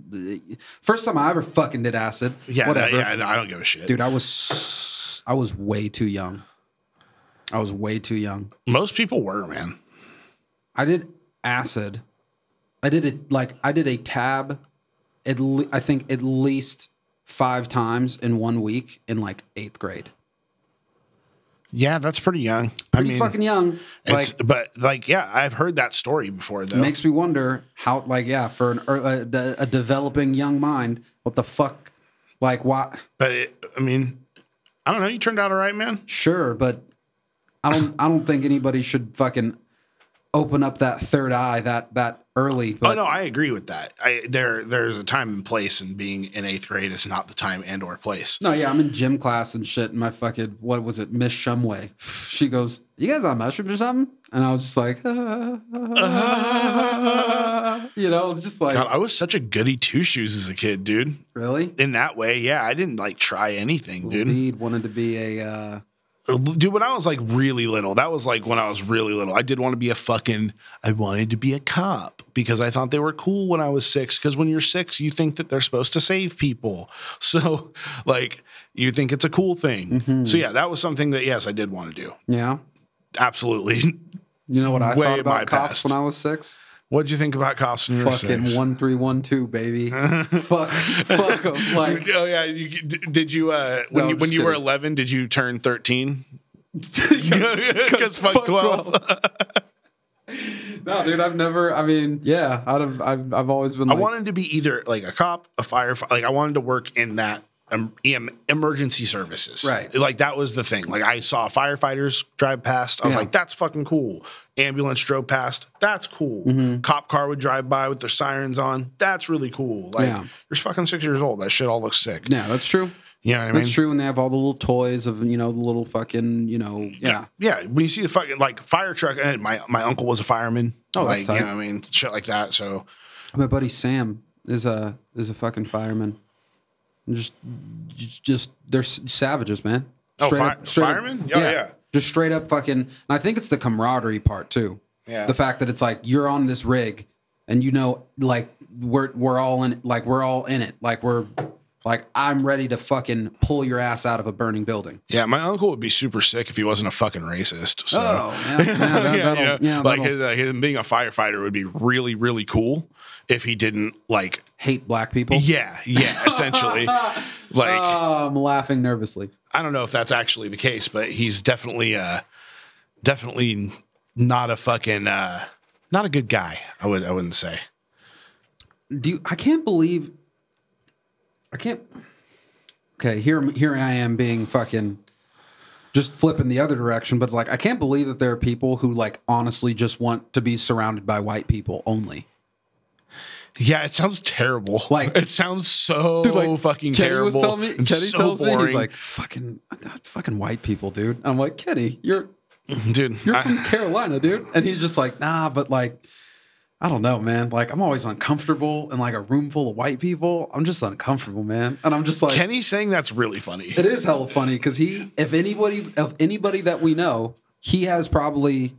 Speaker 2: first time I ever fucking did acid.
Speaker 3: Yeah,
Speaker 2: whatever.
Speaker 3: yeah. I don't give a shit.
Speaker 2: Dude, I was I was way too young. I was way too young.
Speaker 3: Most people were, man.
Speaker 2: I did acid. I did it like I did a tab. At le- I think at least five times in one week in like eighth grade.
Speaker 3: Yeah, that's pretty young.
Speaker 2: Pretty
Speaker 3: I mean,
Speaker 2: fucking young.
Speaker 3: it's,
Speaker 2: Like
Speaker 3: but like, yeah, I've heard that story before though.
Speaker 2: makes me wonder how. Like yeah, for an er, a, a developing young mind, what the fuck? Like why?
Speaker 3: but it, I mean, I don't know. You turned out all right, man.
Speaker 2: Sure, but I don't. I don't think anybody should fucking open up that third eye that that early. But
Speaker 3: oh no, I agree with that. I there there's a time and place, and being in eighth grade is not the time and or place.
Speaker 2: No, yeah, I'm in gym class and shit. And my fucking what was it, Miss Shumway? She goes, "You guys on mushrooms or something?" And I was just like, you know, it's just like,
Speaker 3: God, I was such a goody two shoes as a kid, dude.
Speaker 2: really?
Speaker 3: In that way, yeah, I didn't like try anything, dude.
Speaker 2: Reed wanted to be a. Uh,
Speaker 3: Dude, when I was like really little, that was like when I was really little. I did want to be a fucking. I wanted to be a cop because I thought they were cool when I was six. Because when you're six, you think that they're supposed to save people. So, like, you think it's a cool thing.
Speaker 2: Mhm.
Speaker 3: So yeah, that was something that yes, I did want to do.
Speaker 2: yeah.
Speaker 3: Absolutely.
Speaker 2: You know what I
Speaker 3: Way
Speaker 2: thought about cops
Speaker 3: past.
Speaker 2: when I was six?
Speaker 3: What'd you think about when you
Speaker 2: Fucking one three one two, baby. fuck, fuck 'em, Like,
Speaker 3: oh yeah, you, did you uh when
Speaker 2: No,
Speaker 3: you when you were eleven? Did you turn thirteen?
Speaker 2: because
Speaker 3: fuck 12.
Speaker 2: no, dude, I've never. I mean, yeah, I'd have. I've, I've always been.
Speaker 3: I wanted to be either like a cop, a firefighter. Like I wanted to work in that um, EM, emergency services.
Speaker 2: Right.
Speaker 3: Like that was the thing. Like I saw firefighters drive past. I was
Speaker 2: Yeah.
Speaker 3: like, that's fucking cool. Ambulance drove past. That's cool.
Speaker 2: Mhm.
Speaker 3: Cop car would drive by with their sirens on. That's really cool. Like
Speaker 2: Yeah.
Speaker 3: you're fucking six years old. That shit all looks sick.
Speaker 2: Yeah, that's true.
Speaker 3: You know I
Speaker 2: That's
Speaker 3: mean?
Speaker 2: true. And they have all the little toys of you know the little fucking you know yeah.
Speaker 3: Yeah, when you see the fucking like fire truck, and my my uncle was a fireman.
Speaker 2: Oh,
Speaker 3: like
Speaker 2: that's tight.
Speaker 3: you know, what I mean, shit like that. So
Speaker 2: My buddy Sam is a is a fucking fireman. Just just they're savages, man.
Speaker 3: Oh,
Speaker 2: Straight
Speaker 3: fi-
Speaker 2: up- straight up-
Speaker 3: firemen? Oh, yeah.
Speaker 2: Just straight up fucking. And I think it's the camaraderie part too.
Speaker 3: yeah,
Speaker 2: The fact that it's like you're on this rig, and you know, like we're we're all in, like we're all in it, like we're. Like I'm ready to fucking pull your ass out of a burning building.
Speaker 3: yeah. My uncle would be super sick if he wasn't a fucking racist. So.
Speaker 2: Oh, yeah, yeah, that,
Speaker 3: Yeah,
Speaker 2: that'll,
Speaker 3: you know,
Speaker 2: yeah,
Speaker 3: like his, uh, him being a firefighter would be really, really cool if he didn't like.
Speaker 2: hate black people.
Speaker 3: Yeah, yeah. Essentially, like
Speaker 2: Oh, I'm laughing nervously.
Speaker 3: I don't know if that's actually the case, but he's definitely, uh definitely not a fucking, uh not a good guy. I would, I wouldn't say.
Speaker 2: Do you, I can't believe I can't Okay, here here I am being fucking just flipping the other direction, but like I can't believe that there are people who like honestly just want to be surrounded by white people only.
Speaker 3: Yeah, it sounds terrible.
Speaker 2: Like-
Speaker 3: it sounds so
Speaker 2: Dude, like,
Speaker 3: fucking
Speaker 2: Kenny
Speaker 3: terrible.
Speaker 2: was telling me Kenny
Speaker 3: so
Speaker 2: tells me he's like fucking fucking white people, dude. I'm like, Kenny, you're
Speaker 3: dude,
Speaker 2: you're
Speaker 3: I-
Speaker 2: from Carolina, dude. And he's just like, nah, but like I don't know, man. Like I'm always uncomfortable in like a room full of white people. I'm just uncomfortable, man. And I'm just like
Speaker 3: Kenny saying that's really funny.
Speaker 2: It is hella funny because he, if anybody, of anybody that we know, he has probably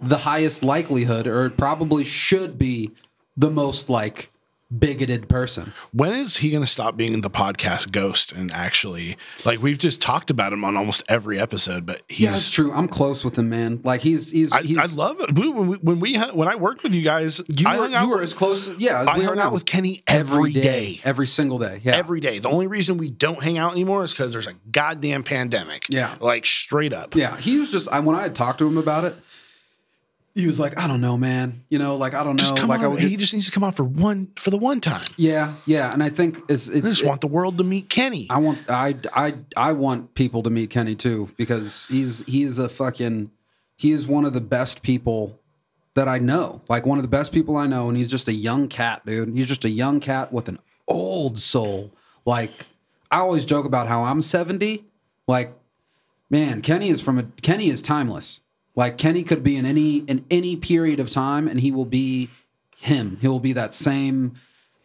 Speaker 2: the highest likelihood, or probably should be the most like bigoted person.
Speaker 3: When is he going to stop being the podcast ghost and actually like we've just talked about him on almost every episode, but he's.
Speaker 2: Yeah, that's true. I'm close with him, man. Like he's he's
Speaker 3: I,
Speaker 2: he's.
Speaker 3: I love it. When we when we when I worked with you guys,
Speaker 2: you
Speaker 3: I
Speaker 2: were, you were
Speaker 3: with,
Speaker 2: as close. Yeah, as
Speaker 3: I
Speaker 2: we
Speaker 3: hung
Speaker 2: are
Speaker 3: out with Kenny every day.
Speaker 2: every single day. Yeah,
Speaker 3: Every day. The only reason we don't hang out anymore is because there's a goddamn pandemic.
Speaker 2: Yeah.
Speaker 3: Like straight up.
Speaker 2: Yeah, he was just. I when I had talked to him about it, he was like, "I don't know, man. You know, like I don't know.
Speaker 3: Just come
Speaker 2: like I would
Speaker 3: he just needs to come out for one for the one time.
Speaker 2: yeah, yeah." And I think is it,
Speaker 3: I just want the world to meet Kenny.
Speaker 2: I want I I I want people to meet Kenny too because he's he is a fucking he is one of the best people that I know. Like one of the best people I know and he's just a young cat, dude. He's just a young cat with an old soul. Like I always joke about how I'm 70. Like man, Kenny is from a Kenny is timeless. Like Kenny could be in any in any period of time and he will be him. He will be that same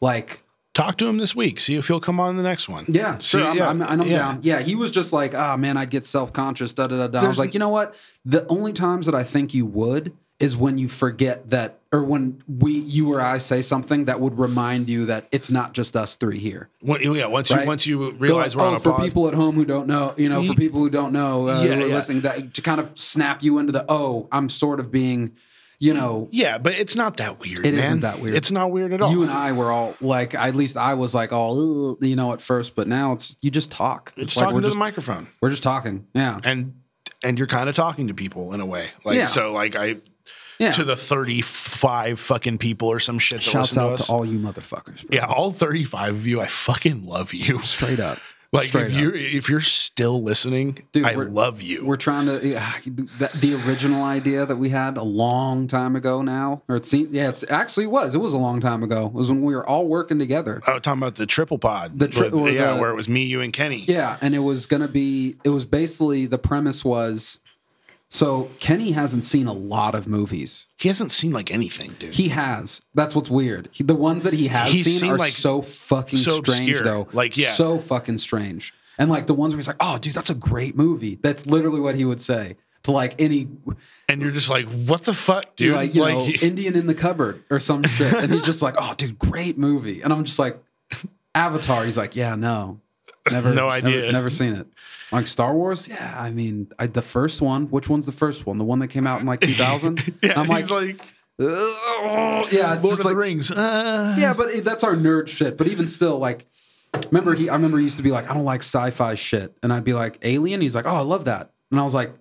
Speaker 2: like
Speaker 3: Talk to him this week. See if he'll come on the next one.
Speaker 2: yeah,
Speaker 3: See,
Speaker 2: sure. I'm,
Speaker 3: yeah,
Speaker 2: I'm, and I'm
Speaker 3: yeah.
Speaker 2: down. Yeah, he was just like, ah, man, I'd get self conscious. Da da da da. I was like, you know what? The only times that I think you would is when you forget that, or when we, you or I say something that would remind you that it's not just us three here.
Speaker 3: When- yeah, once
Speaker 2: Right.
Speaker 3: you once you realize we're
Speaker 2: oh,
Speaker 3: on a
Speaker 2: for
Speaker 3: pod,
Speaker 2: people at home who don't know, you know, for people who don't know, uh,
Speaker 3: Yeah,
Speaker 2: who are
Speaker 3: yeah.
Speaker 2: listening, that to kind of snap you into the oh, I'm sort of being, you know,
Speaker 3: yeah, but it's not that weird.
Speaker 2: It isn't that weird.
Speaker 3: It's not weird at all.
Speaker 2: you and I were all like, at least I was like all, you know, at first, but now it's you just talk.
Speaker 3: it's
Speaker 2: like
Speaker 3: talking
Speaker 2: we're
Speaker 3: to
Speaker 2: just
Speaker 3: the microphone,
Speaker 2: we're just talking. Yeah,
Speaker 3: and and you're kind of talking to people in a way. Like
Speaker 2: Yeah.
Speaker 3: so, like I
Speaker 2: yeah.
Speaker 3: to the 35 fucking people or some shit that
Speaker 2: Shouts
Speaker 3: to
Speaker 2: out
Speaker 3: us.
Speaker 2: to all you motherfuckers. bro.
Speaker 3: yeah, all 35 of you, I fucking love you.
Speaker 2: straight up.
Speaker 3: Like
Speaker 2: Straight
Speaker 3: if you if you're still listening,
Speaker 2: Dude,
Speaker 3: I love you.
Speaker 2: We're trying to yeah, the, the original idea that we had a long time ago now, or it seemed yeah, it's actually was. It was a long time ago. It was when we were all working together.
Speaker 3: I was talking about the triple pod.
Speaker 2: The tri-
Speaker 3: where- yeah,
Speaker 2: the-
Speaker 3: where it was me, you, and Kenny.
Speaker 2: Yeah, and it was gonna be. It was basically the premise was. So Kenny hasn't seen a lot of movies.
Speaker 3: He hasn't seen like anything, dude.
Speaker 2: He has. That's what's weird. He, the ones that he has
Speaker 3: He's
Speaker 2: seen,
Speaker 3: seen,
Speaker 2: are
Speaker 3: like,
Speaker 2: so fucking
Speaker 3: so
Speaker 2: strange,
Speaker 3: obscure.
Speaker 2: though.
Speaker 3: Like, yeah.
Speaker 2: so fucking strange. And like the ones where he's like, "Oh, dude, that's a great movie." That's literally what he would say to like any,
Speaker 3: and you're just like, what the fuck, dude?
Speaker 2: like you know,
Speaker 3: Like,
Speaker 2: Indian in the cupboard or some shit. And he's just like, "Oh, dude, great movie." And I'm just like, Avatar. He's like, "Yeah, no, never,
Speaker 3: No idea.
Speaker 2: never, seen it." Like Star Wars, yeah. I mean, I, the first one. Which one's the first one? The one that came out in like 2000.
Speaker 3: yeah,
Speaker 2: I'm
Speaker 3: he's
Speaker 2: like,
Speaker 3: like,
Speaker 2: "Ugh." yeah, it's
Speaker 3: Lord of
Speaker 2: like,
Speaker 3: the Rings. Uh,
Speaker 2: Yeah, but it- that's our nerd shit. But even still, like, remember he? I remember he used to be like, I don't like sci-fi shit, and I'd be like, Alien. He's like, Oh, I love that, and I was like,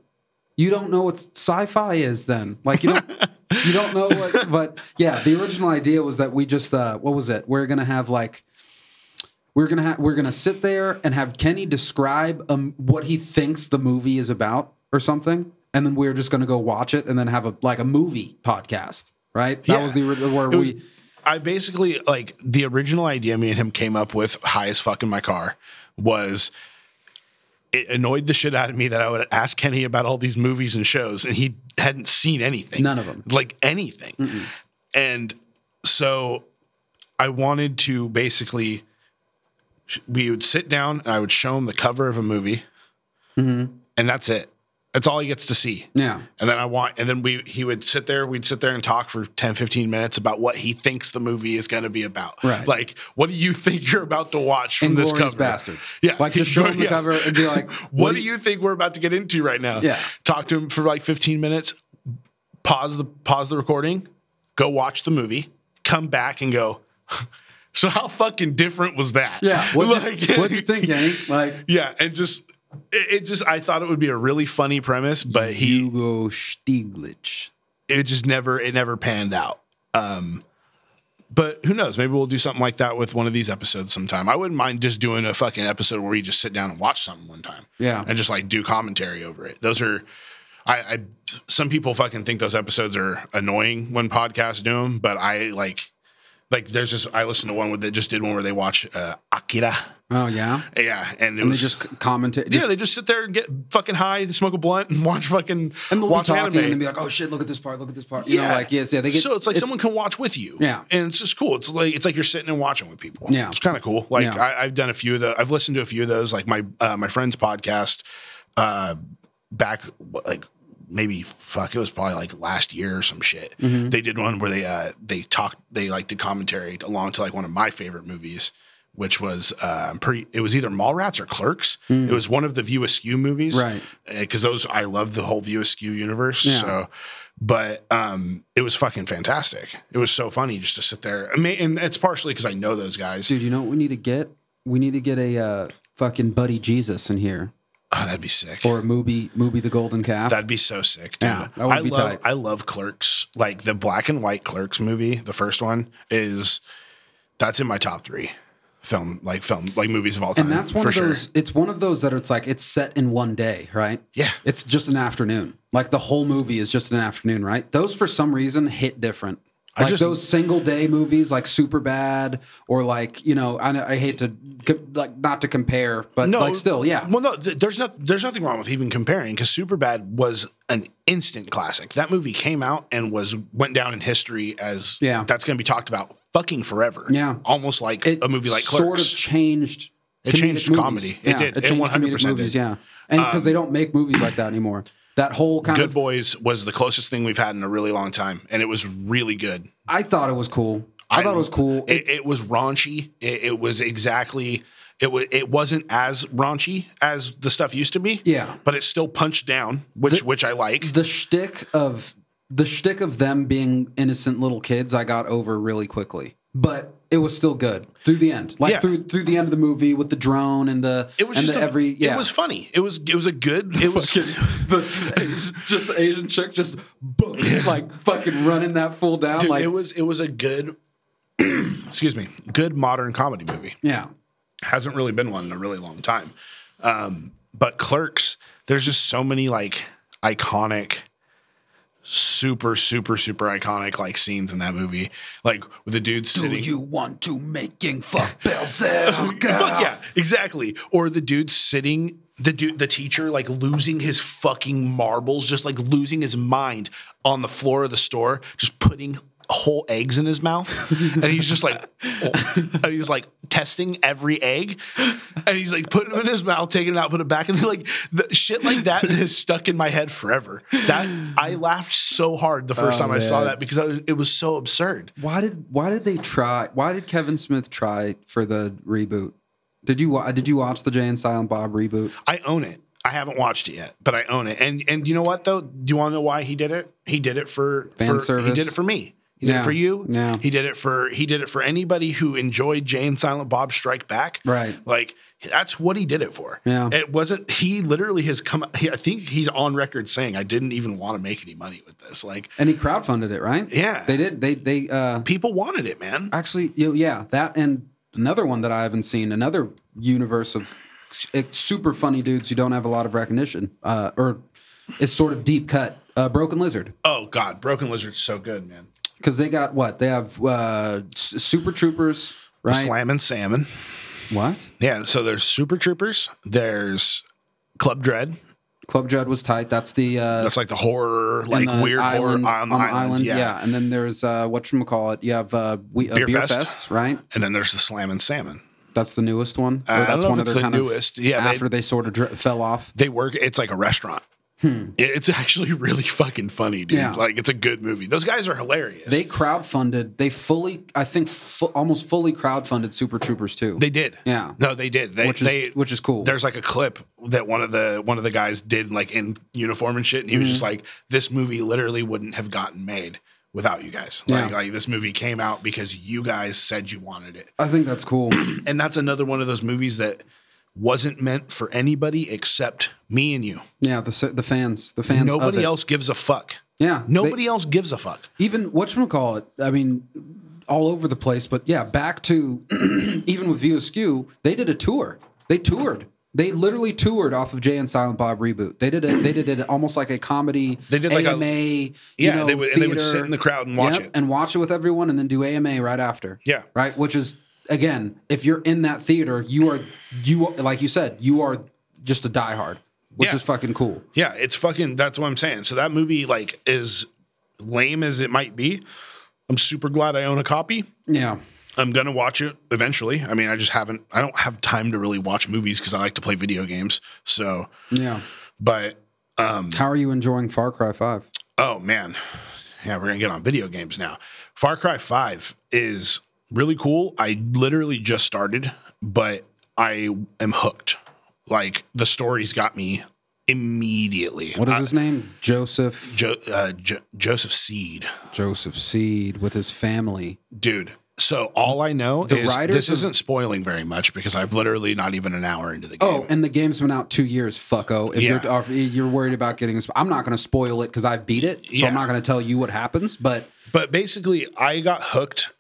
Speaker 2: You don't know what sci-fi is, then? Like, you don't, you don't know what? But yeah, the original idea was that we just, uh, what was it? We're gonna have like. We're gonna have we're gonna sit there and have Kenny describe um, what he thinks the movie is about or something, and then we're just gonna go watch it and then have a like a movie podcast, right? That
Speaker 3: Yeah.
Speaker 2: was the where
Speaker 3: was-
Speaker 2: we
Speaker 3: I basically like the original idea me and him came up with high as fuck in my car was it annoyed the shit out of me that I would ask Kenny about all these movies and shows and he hadn't seen anything.
Speaker 2: None of them.
Speaker 3: Like anything.
Speaker 2: Mm-mm.
Speaker 3: And so I wanted to basically we would sit down and I would show him the cover of a movie
Speaker 2: Mhm.
Speaker 3: and that's it. That's all he gets to see.
Speaker 2: yeah.
Speaker 3: And then I want, and then we, he would sit there, we'd sit there and talk for 10, 15 minutes about what he thinks the movie is going to be about.
Speaker 2: Right.
Speaker 3: Like, what do you think you're about to watch from this cover?
Speaker 2: Bastards.
Speaker 3: Yeah.
Speaker 2: Like just show him the
Speaker 3: Yeah.
Speaker 2: cover and be like,
Speaker 3: What,
Speaker 2: do
Speaker 3: do you think we're about to get into right now?
Speaker 2: Yeah.
Speaker 3: Talk to him for like 15 minutes, pause the, pause the recording, go watch the movie, come back and go, so how fucking different was that?
Speaker 2: Yeah. What
Speaker 3: Like-
Speaker 2: do you think, Kenny? Like
Speaker 3: Yeah. And just, it, it just, I thought it would be a really funny premise, but he,
Speaker 2: Hugo Stieglitz.
Speaker 3: it just never it never panned out. Um, but who knows? Maybe we'll do something like that with one of these episodes sometime. I wouldn't mind just doing a fucking episode where we just sit down and watch something one time
Speaker 2: Yeah.
Speaker 3: and just like do commentary over it. Those are, I, I some people fucking think those episodes are annoying when podcasts do them, but I like, like there's just I listened to one where they just did one where they watch uh, Akira.
Speaker 2: Oh yeah.
Speaker 3: Yeah, and it
Speaker 2: And
Speaker 3: was
Speaker 2: they just commentate.
Speaker 3: yeah, they just sit there and get fucking high, smoke a blunt, and watch fucking
Speaker 2: and they'll
Speaker 3: watch
Speaker 2: be talking
Speaker 3: anime.
Speaker 2: and be like, "Oh shit, look at this part, look at this part." You
Speaker 3: Yeah.
Speaker 2: know, like yes, yeah, they get.
Speaker 3: so it's like someone can watch with you.
Speaker 2: Yeah.
Speaker 3: And it's just cool. It's like it's like you're sitting and watching with people.
Speaker 2: Yeah.
Speaker 3: It's kind of cool. Like
Speaker 2: Yeah.
Speaker 3: I, I've done a few of the I've listened to a few of those, like my uh, my friend's podcast uh back like maybe fuck it was probably like last year or some shit.
Speaker 2: Mhm.
Speaker 3: They did one where they uh they talked they like did commentary along to like one of my favorite movies. Which was uh, pretty. It was either Mallrats or Clerks.
Speaker 2: Mm.
Speaker 3: It was one of the View Askew movies,
Speaker 2: Right.
Speaker 3: because those I love the whole View Askew universe.
Speaker 2: Yeah.
Speaker 3: So, but um, it was fucking fantastic. It was so funny just to sit there. I mean, and it's partially because I know those guys.
Speaker 2: Dude, you know what we need to get? We need to get a uh, fucking Buddy Jesus in here,
Speaker 3: Oh, that'd be sick.
Speaker 2: or a movie, movie The Golden Calf.
Speaker 3: That'd be so sick, dude.
Speaker 2: Yeah, that would
Speaker 3: I
Speaker 2: be
Speaker 3: love
Speaker 2: tight.
Speaker 3: I love Clerks. Like the black and white Clerks movie, the first one is that's in my top three film like film like movies of all time.
Speaker 2: and that's one of
Speaker 3: sure.
Speaker 2: those. It's one of those that it's like it's set in one day, right?
Speaker 3: Yeah.
Speaker 2: It's just an afternoon. Like the whole movie is just an afternoon, right? Those for some reason hit different. Like
Speaker 3: just-
Speaker 2: those single day movies, like Super Bad, or like you know, I, I hate to like not to compare, but
Speaker 3: No.
Speaker 2: like still, yeah,
Speaker 3: Well, no, there's not there's nothing wrong with even comparing because super bad was an instant classic. That movie came out and was went down in history as
Speaker 2: Yeah.
Speaker 3: that's going to be talked about fucking forever.
Speaker 2: Yeah.
Speaker 3: almost like
Speaker 2: it
Speaker 3: a movie like Clerks.
Speaker 2: sort of changed.
Speaker 3: It changed
Speaker 2: movies.
Speaker 3: comedy. It
Speaker 2: Yeah,
Speaker 3: did.
Speaker 2: It
Speaker 3: It
Speaker 2: changed
Speaker 3: 100%
Speaker 2: comedic
Speaker 3: did.
Speaker 2: movies. Yeah, and because
Speaker 3: Um,
Speaker 2: they don't make movies like that anymore. That whole kind
Speaker 3: Good
Speaker 2: of
Speaker 3: Boys was the closest thing we've had in a really long time, and it was really good.
Speaker 2: I thought it was cool. I,
Speaker 3: I-
Speaker 2: thought it was cool.
Speaker 3: It, it was raunchy. It, it was exactly. It was. It wasn't as raunchy as the stuff used to be.
Speaker 2: yeah.
Speaker 3: but it still punched down, which
Speaker 2: The-
Speaker 3: which I like.
Speaker 2: The shtick of the shtick of them being innocent little kids, I got over really quickly. But it was still good through the end. Like
Speaker 3: Yeah.
Speaker 2: through through the end of the movie with the drone and the
Speaker 3: It was
Speaker 2: and
Speaker 3: just
Speaker 2: the
Speaker 3: a-
Speaker 2: every yeah.
Speaker 3: It was funny. It was it was a good. It was
Speaker 2: the just the Asian chick just boom, like fucking running that fool down
Speaker 3: dude,
Speaker 2: like
Speaker 3: it was it was a good. excuse me, good modern comedy movie.
Speaker 2: yeah.
Speaker 3: Hasn't really been one in a really long time. Um, but Clerks, there's just so many like iconic, super super super iconic like scenes in that movie, like with the dude sitting.
Speaker 2: Do you want to making fuck?
Speaker 3: Fuck yeah, exactly. Or the dude sitting, the dude, the teacher, like losing his fucking marbles, just like losing his mind on the floor of the store, just putting whole eggs in his mouth, and he's just like, and he's like testing every egg, and he's like putting them in his mouth, taking it out, put it back, and like the shit like that has stuck in my head forever. That I laughed so hard the first
Speaker 2: Oh,
Speaker 3: time I saw that because I was, it was so absurd.
Speaker 2: Why did why did they try? Why did Kevin Smith try for the reboot? Did you did you watch the Jay and Silent Bob reboot?
Speaker 3: I own it. I haven't watched it yet, but I own it. And and you know what though? Do you want to know why he did it? He did it for
Speaker 2: Fan
Speaker 3: for,
Speaker 2: service?
Speaker 3: He did it for me. He did
Speaker 2: Yeah.
Speaker 3: it for you.
Speaker 2: Yeah.
Speaker 3: He did it for he did it for anybody who enjoyed Jay and Silent Bob Strike Back.
Speaker 2: Right.
Speaker 3: Like that's what he did it for.
Speaker 2: Yeah.
Speaker 3: It wasn't. He literally has come. He, I think he's on record saying, "I didn't even want to make any money with this." Like
Speaker 2: And he crowdfunded it, right?
Speaker 3: Yeah.
Speaker 2: They did. They they uh
Speaker 3: people wanted it, man.
Speaker 2: actually yeah, that and another one that I haven't seen, another universe of super funny dudes who don't have a lot of recognition. Uh or it's sort of deep cut. Uh Broken Lizard.
Speaker 3: Oh God, Broken Lizard's so good, man.
Speaker 2: Because they got what? They have uh Super Troopers, right?
Speaker 3: Slammin' Salmon.
Speaker 2: What?
Speaker 3: Yeah. So there's Super Troopers. There's Club Dread.
Speaker 2: Club Dread was tight. That's the uh
Speaker 3: That's like the horror, like
Speaker 2: the
Speaker 3: weird
Speaker 2: island,
Speaker 3: horror
Speaker 2: on the island.
Speaker 3: Yeah.
Speaker 2: Yeah. and then there's uh, what you call it. You have uh, we, uh,
Speaker 3: Beer
Speaker 2: Beer,
Speaker 3: Fest.
Speaker 2: Fest. right?
Speaker 3: And then there's the Slammin' Salmon.
Speaker 2: That's the newest one.
Speaker 3: Uh,
Speaker 2: that's one of their
Speaker 3: the
Speaker 2: kind
Speaker 3: newest.
Speaker 2: of
Speaker 3: Yeah,
Speaker 2: after they, sort of dri- fell off.
Speaker 3: They work. It's like a restaurant. It- It's actually really fucking funny, dude.
Speaker 2: Hmm. Yeah.
Speaker 3: Like it's a good movie. Those guys are hilarious.
Speaker 2: They crowdfunded. They fully, I think, fu- almost fully crowdfunded Super Troopers too.
Speaker 3: they did.
Speaker 2: yeah,
Speaker 3: No, they did. They
Speaker 2: which is
Speaker 3: they
Speaker 2: which is cool.
Speaker 3: there's like a clip that one of the one of the guys did like in uniform and shit, and he was just
Speaker 2: Mm-hmm.
Speaker 3: like, "This movie literally wouldn't have gotten made without you guys.
Speaker 2: Yeah.
Speaker 3: Like, like this movie came out because you guys said you wanted it."
Speaker 2: I think that's cool.
Speaker 3: And that's another one of those movies that wasn't meant for anybody except me and you.
Speaker 2: yeah, the the fans, the fans.
Speaker 3: Nobody else gives a fuck.
Speaker 2: Yeah, they-
Speaker 3: Nobody else gives a fuck.
Speaker 2: even what you call it. I mean, all over the place. But yeah, back to even with View Askew, they did a tour. They toured. They literally toured off of Jay and Silent Bob reboot. They did it. They did it almost like a comedy.
Speaker 3: They did like a-
Speaker 2: AMA. you
Speaker 3: Yeah,
Speaker 2: know,
Speaker 3: they would, and they would sit in the crowd and watch
Speaker 2: Yep,
Speaker 3: it.
Speaker 2: and watch it with everyone, and then do AMA right after.
Speaker 3: Yeah.
Speaker 2: right. Which is again, if you're in that theater, you are you like you said, you are just a diehard, which
Speaker 3: Yeah.
Speaker 2: is fucking cool.
Speaker 3: Yeah, it's fucking. That's what I'm saying. So that movie, like, is lame as it might be. I'm super glad I own a copy.
Speaker 2: Yeah,
Speaker 3: I'm gonna watch it eventually. I mean, I just haven't. I don't have time to really watch movies because I like to play video games. So,
Speaker 2: yeah.
Speaker 3: but um,
Speaker 2: How are you enjoying Far Cry Five?
Speaker 3: oh man, yeah, we're gonna get on video games now. Far Cry Five is really cool. I literally just started, but I am hooked. Like the story's got me immediately.
Speaker 2: What is
Speaker 3: I-
Speaker 2: his name? Joseph
Speaker 3: Jo- uh, jo- Joseph Seed,
Speaker 2: Joseph Seed with his family.
Speaker 3: dude. So all I know
Speaker 2: The
Speaker 3: is
Speaker 2: writers
Speaker 3: this
Speaker 2: of-
Speaker 3: isn't spoiling very much because I'm literally not even an hour into the game.
Speaker 2: Oh, and the game's been out two years, fucko. If
Speaker 3: Yeah.
Speaker 2: you're if you're worried about getting, I'm not going to spoil it because I beat it, so
Speaker 3: Yeah.
Speaker 2: I'm not going to tell you what happens. But
Speaker 3: But basically, I got hooked.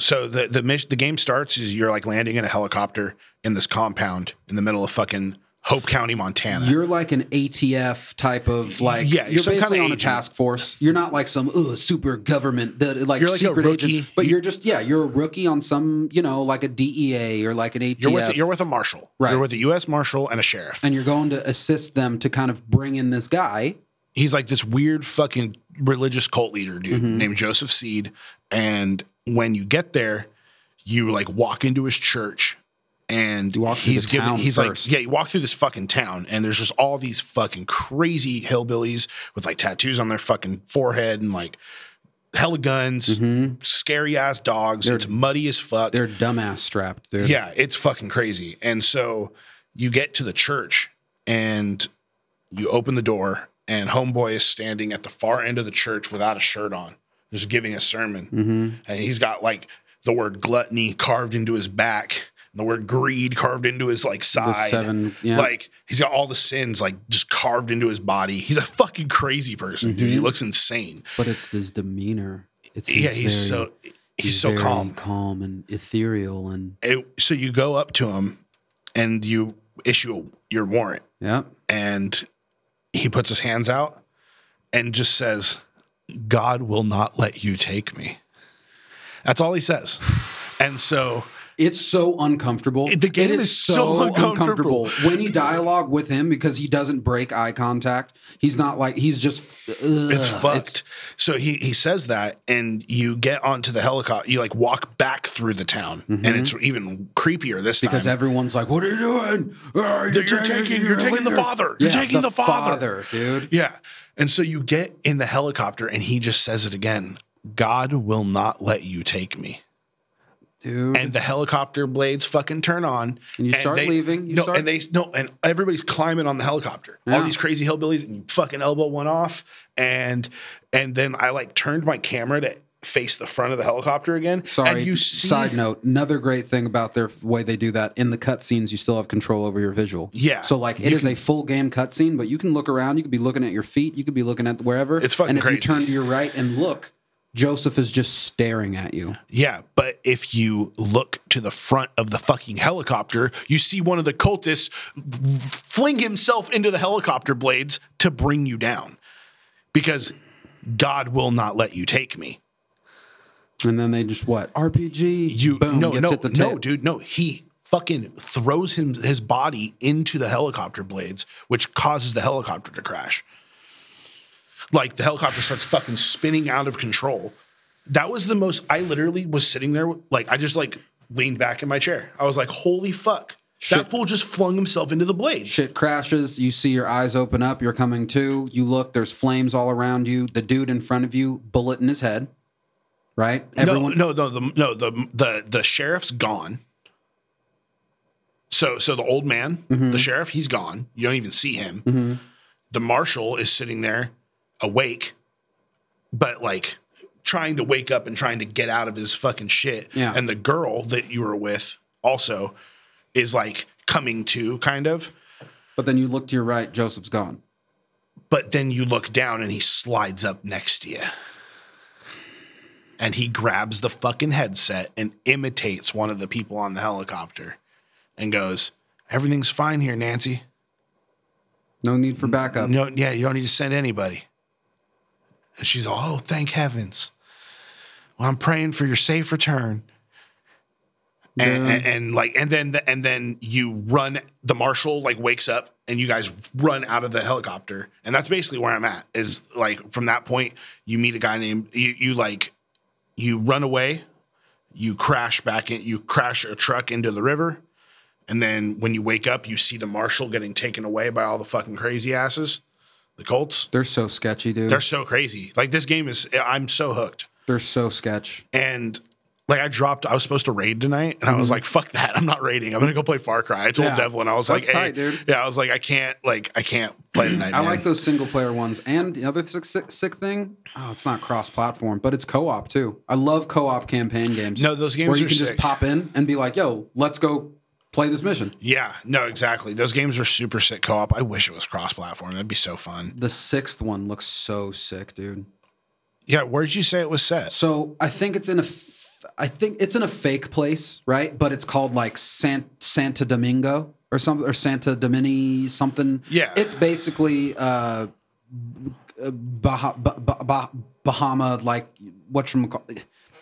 Speaker 3: So the the mission, the game starts is you're like landing in a helicopter in this compound in the middle of fucking Hope County, Montana.
Speaker 2: you're like an ATF type of like,
Speaker 3: Yeah, you're
Speaker 2: basically
Speaker 3: kinda
Speaker 2: on a task force. You're not like some ugh, super government that like
Speaker 3: like
Speaker 2: secret agent, but
Speaker 3: You-
Speaker 2: you're just yeah, you're a rookie on some you know like a DEA or like an ATF,
Speaker 3: you're with you're with a marshal.
Speaker 2: Right.
Speaker 3: You're with a U.S. marshal and a sheriff.
Speaker 2: and you're going to assist them to kind of bring in this guy.
Speaker 3: he's like this weird fucking religious cult leader dude
Speaker 2: Mhm.
Speaker 3: named Joseph Seed. And when you get there, you like walk into his church and
Speaker 2: walk
Speaker 3: he's giving he's
Speaker 2: first.
Speaker 3: like yeah you walk through this fucking town and there's just all these fucking crazy hillbillies with like tattoos on their fucking forehead and like hella guns
Speaker 2: hmm
Speaker 3: scary ass dogs.
Speaker 2: They're-
Speaker 3: it's muddy as fuck.
Speaker 2: They're dumbass strapped, dude.
Speaker 3: yeah it's fucking crazy. And so you get to the church and you open the door and homeboy is standing at the far end of the church without a shirt on just giving a sermon
Speaker 2: hmm
Speaker 3: and he's got like the word gluttony carved into his back the word greed carved into his like side
Speaker 2: seven. Yeah.
Speaker 3: like he's got all the sins like just carved into his body he's a fucking crazy person dude he
Speaker 2: Mhm.
Speaker 3: looks insane
Speaker 2: but it's his demeanor. It's
Speaker 3: yeah he's
Speaker 2: very-
Speaker 3: so he's, so
Speaker 2: very
Speaker 3: calm
Speaker 2: calm and ethereal, and
Speaker 3: It- so you go up to him and you issue your warrant
Speaker 2: yeah.
Speaker 3: and he puts his hands out and just says god will not let you take me that's all he says and so
Speaker 2: It's so uncomfortable.
Speaker 3: It- the game
Speaker 2: It
Speaker 3: is so uncomfortable.
Speaker 2: when you dialogue with him because he doesn't break eye contact. He's not like he's just.
Speaker 3: it's
Speaker 2: ugh,
Speaker 3: fucked. so he he says that, and you get onto the helicopter. You like walk back through the town, and
Speaker 2: Mhm.
Speaker 3: it's even creepier this time because
Speaker 2: everyone's like, "What are you doing? Oh,
Speaker 3: You're taking- you're taking the
Speaker 2: leader."
Speaker 3: father. You're
Speaker 2: Yeah,
Speaker 3: taking the father.
Speaker 2: dude.
Speaker 3: yeah, and so you get in the helicopter, and he just says it again. God will not let you take me.
Speaker 2: Dude,
Speaker 3: And the helicopter blades fucking turn on.
Speaker 2: And you
Speaker 3: and
Speaker 2: start
Speaker 3: they-
Speaker 2: leaving. You
Speaker 3: no,
Speaker 2: start,
Speaker 3: and they no, and everybody's climbing on the helicopter. All these crazy hillbillies, and you fucking elbow one off, and and then I like turned my camera to face the front of the helicopter again.
Speaker 2: Sorry.
Speaker 3: and you see,
Speaker 2: Side note: Another great thing about their way they do that in the cutscenes, you still have control over your visual.
Speaker 3: yeah.
Speaker 2: So like it is
Speaker 3: can-
Speaker 2: a full game cutscene, but you can look around. You could be looking at your feet. You could be looking at wherever.
Speaker 3: It's fucking
Speaker 2: And if
Speaker 3: crazy.
Speaker 2: you turn to your right and look, Joseph is just staring at you.
Speaker 3: yeah, but if you look to the front of the fucking helicopter, you see one of the cultists fling himself into the helicopter blades to bring you down, because God will not let you take me.
Speaker 2: And then they just what RPG?
Speaker 3: You
Speaker 2: boom
Speaker 3: no
Speaker 2: gets
Speaker 3: no no dude no he fucking throws him his body into the helicopter blades, which causes the helicopter to crash. Like the helicopter starts fucking spinning out of control. That was the most. I literally was sitting there like I just like leaned back in my chair. I was like, holy fuck.
Speaker 2: Shit.
Speaker 3: That fool just flung himself into the blades.
Speaker 2: Shit crashes. You see your eyes open up. You're coming to. You look. There's flames all around you. The dude in front of you, bullet in his head. Right. Everyone.
Speaker 3: No, no, no, the no the the the sheriff's gone. So so the old man,
Speaker 2: Mhm.
Speaker 3: the sheriff, he's gone. You don't even see him.
Speaker 2: Mhm.
Speaker 3: The marshal is sitting there, awake, but like trying to wake up and trying to get out of his fucking shit.
Speaker 2: Yeah.
Speaker 3: And the girl that you were with also is like coming to, kind of.
Speaker 2: But then you look to your right. Joseph's gone.
Speaker 3: But then you look down and he slides up next to you. And he grabs the fucking headset and imitates one of the people on the helicopter and goes, Everything's fine here, Nancy.
Speaker 2: No need for backup.
Speaker 3: No, yeah, you don't need to send anybody. And she's all, Oh, thank heavens. Well, I'm praying for your safe return. And,
Speaker 2: Yeah.
Speaker 3: and, and like and then and then you run the marshal like wakes up and you guys run out of the helicopter and that's basically where i'm at is like from that point you meet a guy named you, you like you run away you crash back in you crash a truck into the river and then when you wake up you see the marshal getting taken away by all the fucking crazy asses the colts
Speaker 2: They're so sketchy, dude.
Speaker 3: they're so crazy like this game is i'm so hooked
Speaker 2: They're so sketch.
Speaker 3: and like I dropped, I was supposed to raid tonight, and I was
Speaker 2: Mhm.
Speaker 3: like, "Fuck that! I'm not raiding. I'm gonna go play Far Cry." I told
Speaker 2: Yeah.
Speaker 3: Devlin, I was
Speaker 2: That's
Speaker 3: like, "Hey,
Speaker 2: tight, dude.
Speaker 3: yeah," I was like, "I can't, like, I can't play tonight."
Speaker 2: I
Speaker 3: man."
Speaker 2: like those single player ones. And the other sick, sick, sick thing, oh, it's not cross platform, but it's co op too. I love co op campaign games.
Speaker 3: No, those games
Speaker 2: where you can just pop in and be like, yo, let's go play this mission.
Speaker 3: Yeah, no, exactly. Those games are super sick co-op. I wish it was cross-platform. That'd be so fun.
Speaker 2: The sixth one looks so sick, dude.
Speaker 3: Yeah, where'd you say it was set?
Speaker 2: So I think it's in a, I think it's in a fake place, right? But it's called like San, Santa Domingo or something, or Santa Domini something.
Speaker 3: Yeah,
Speaker 2: It's basically uh, bah- bah- bah- bah- Bahama, like what call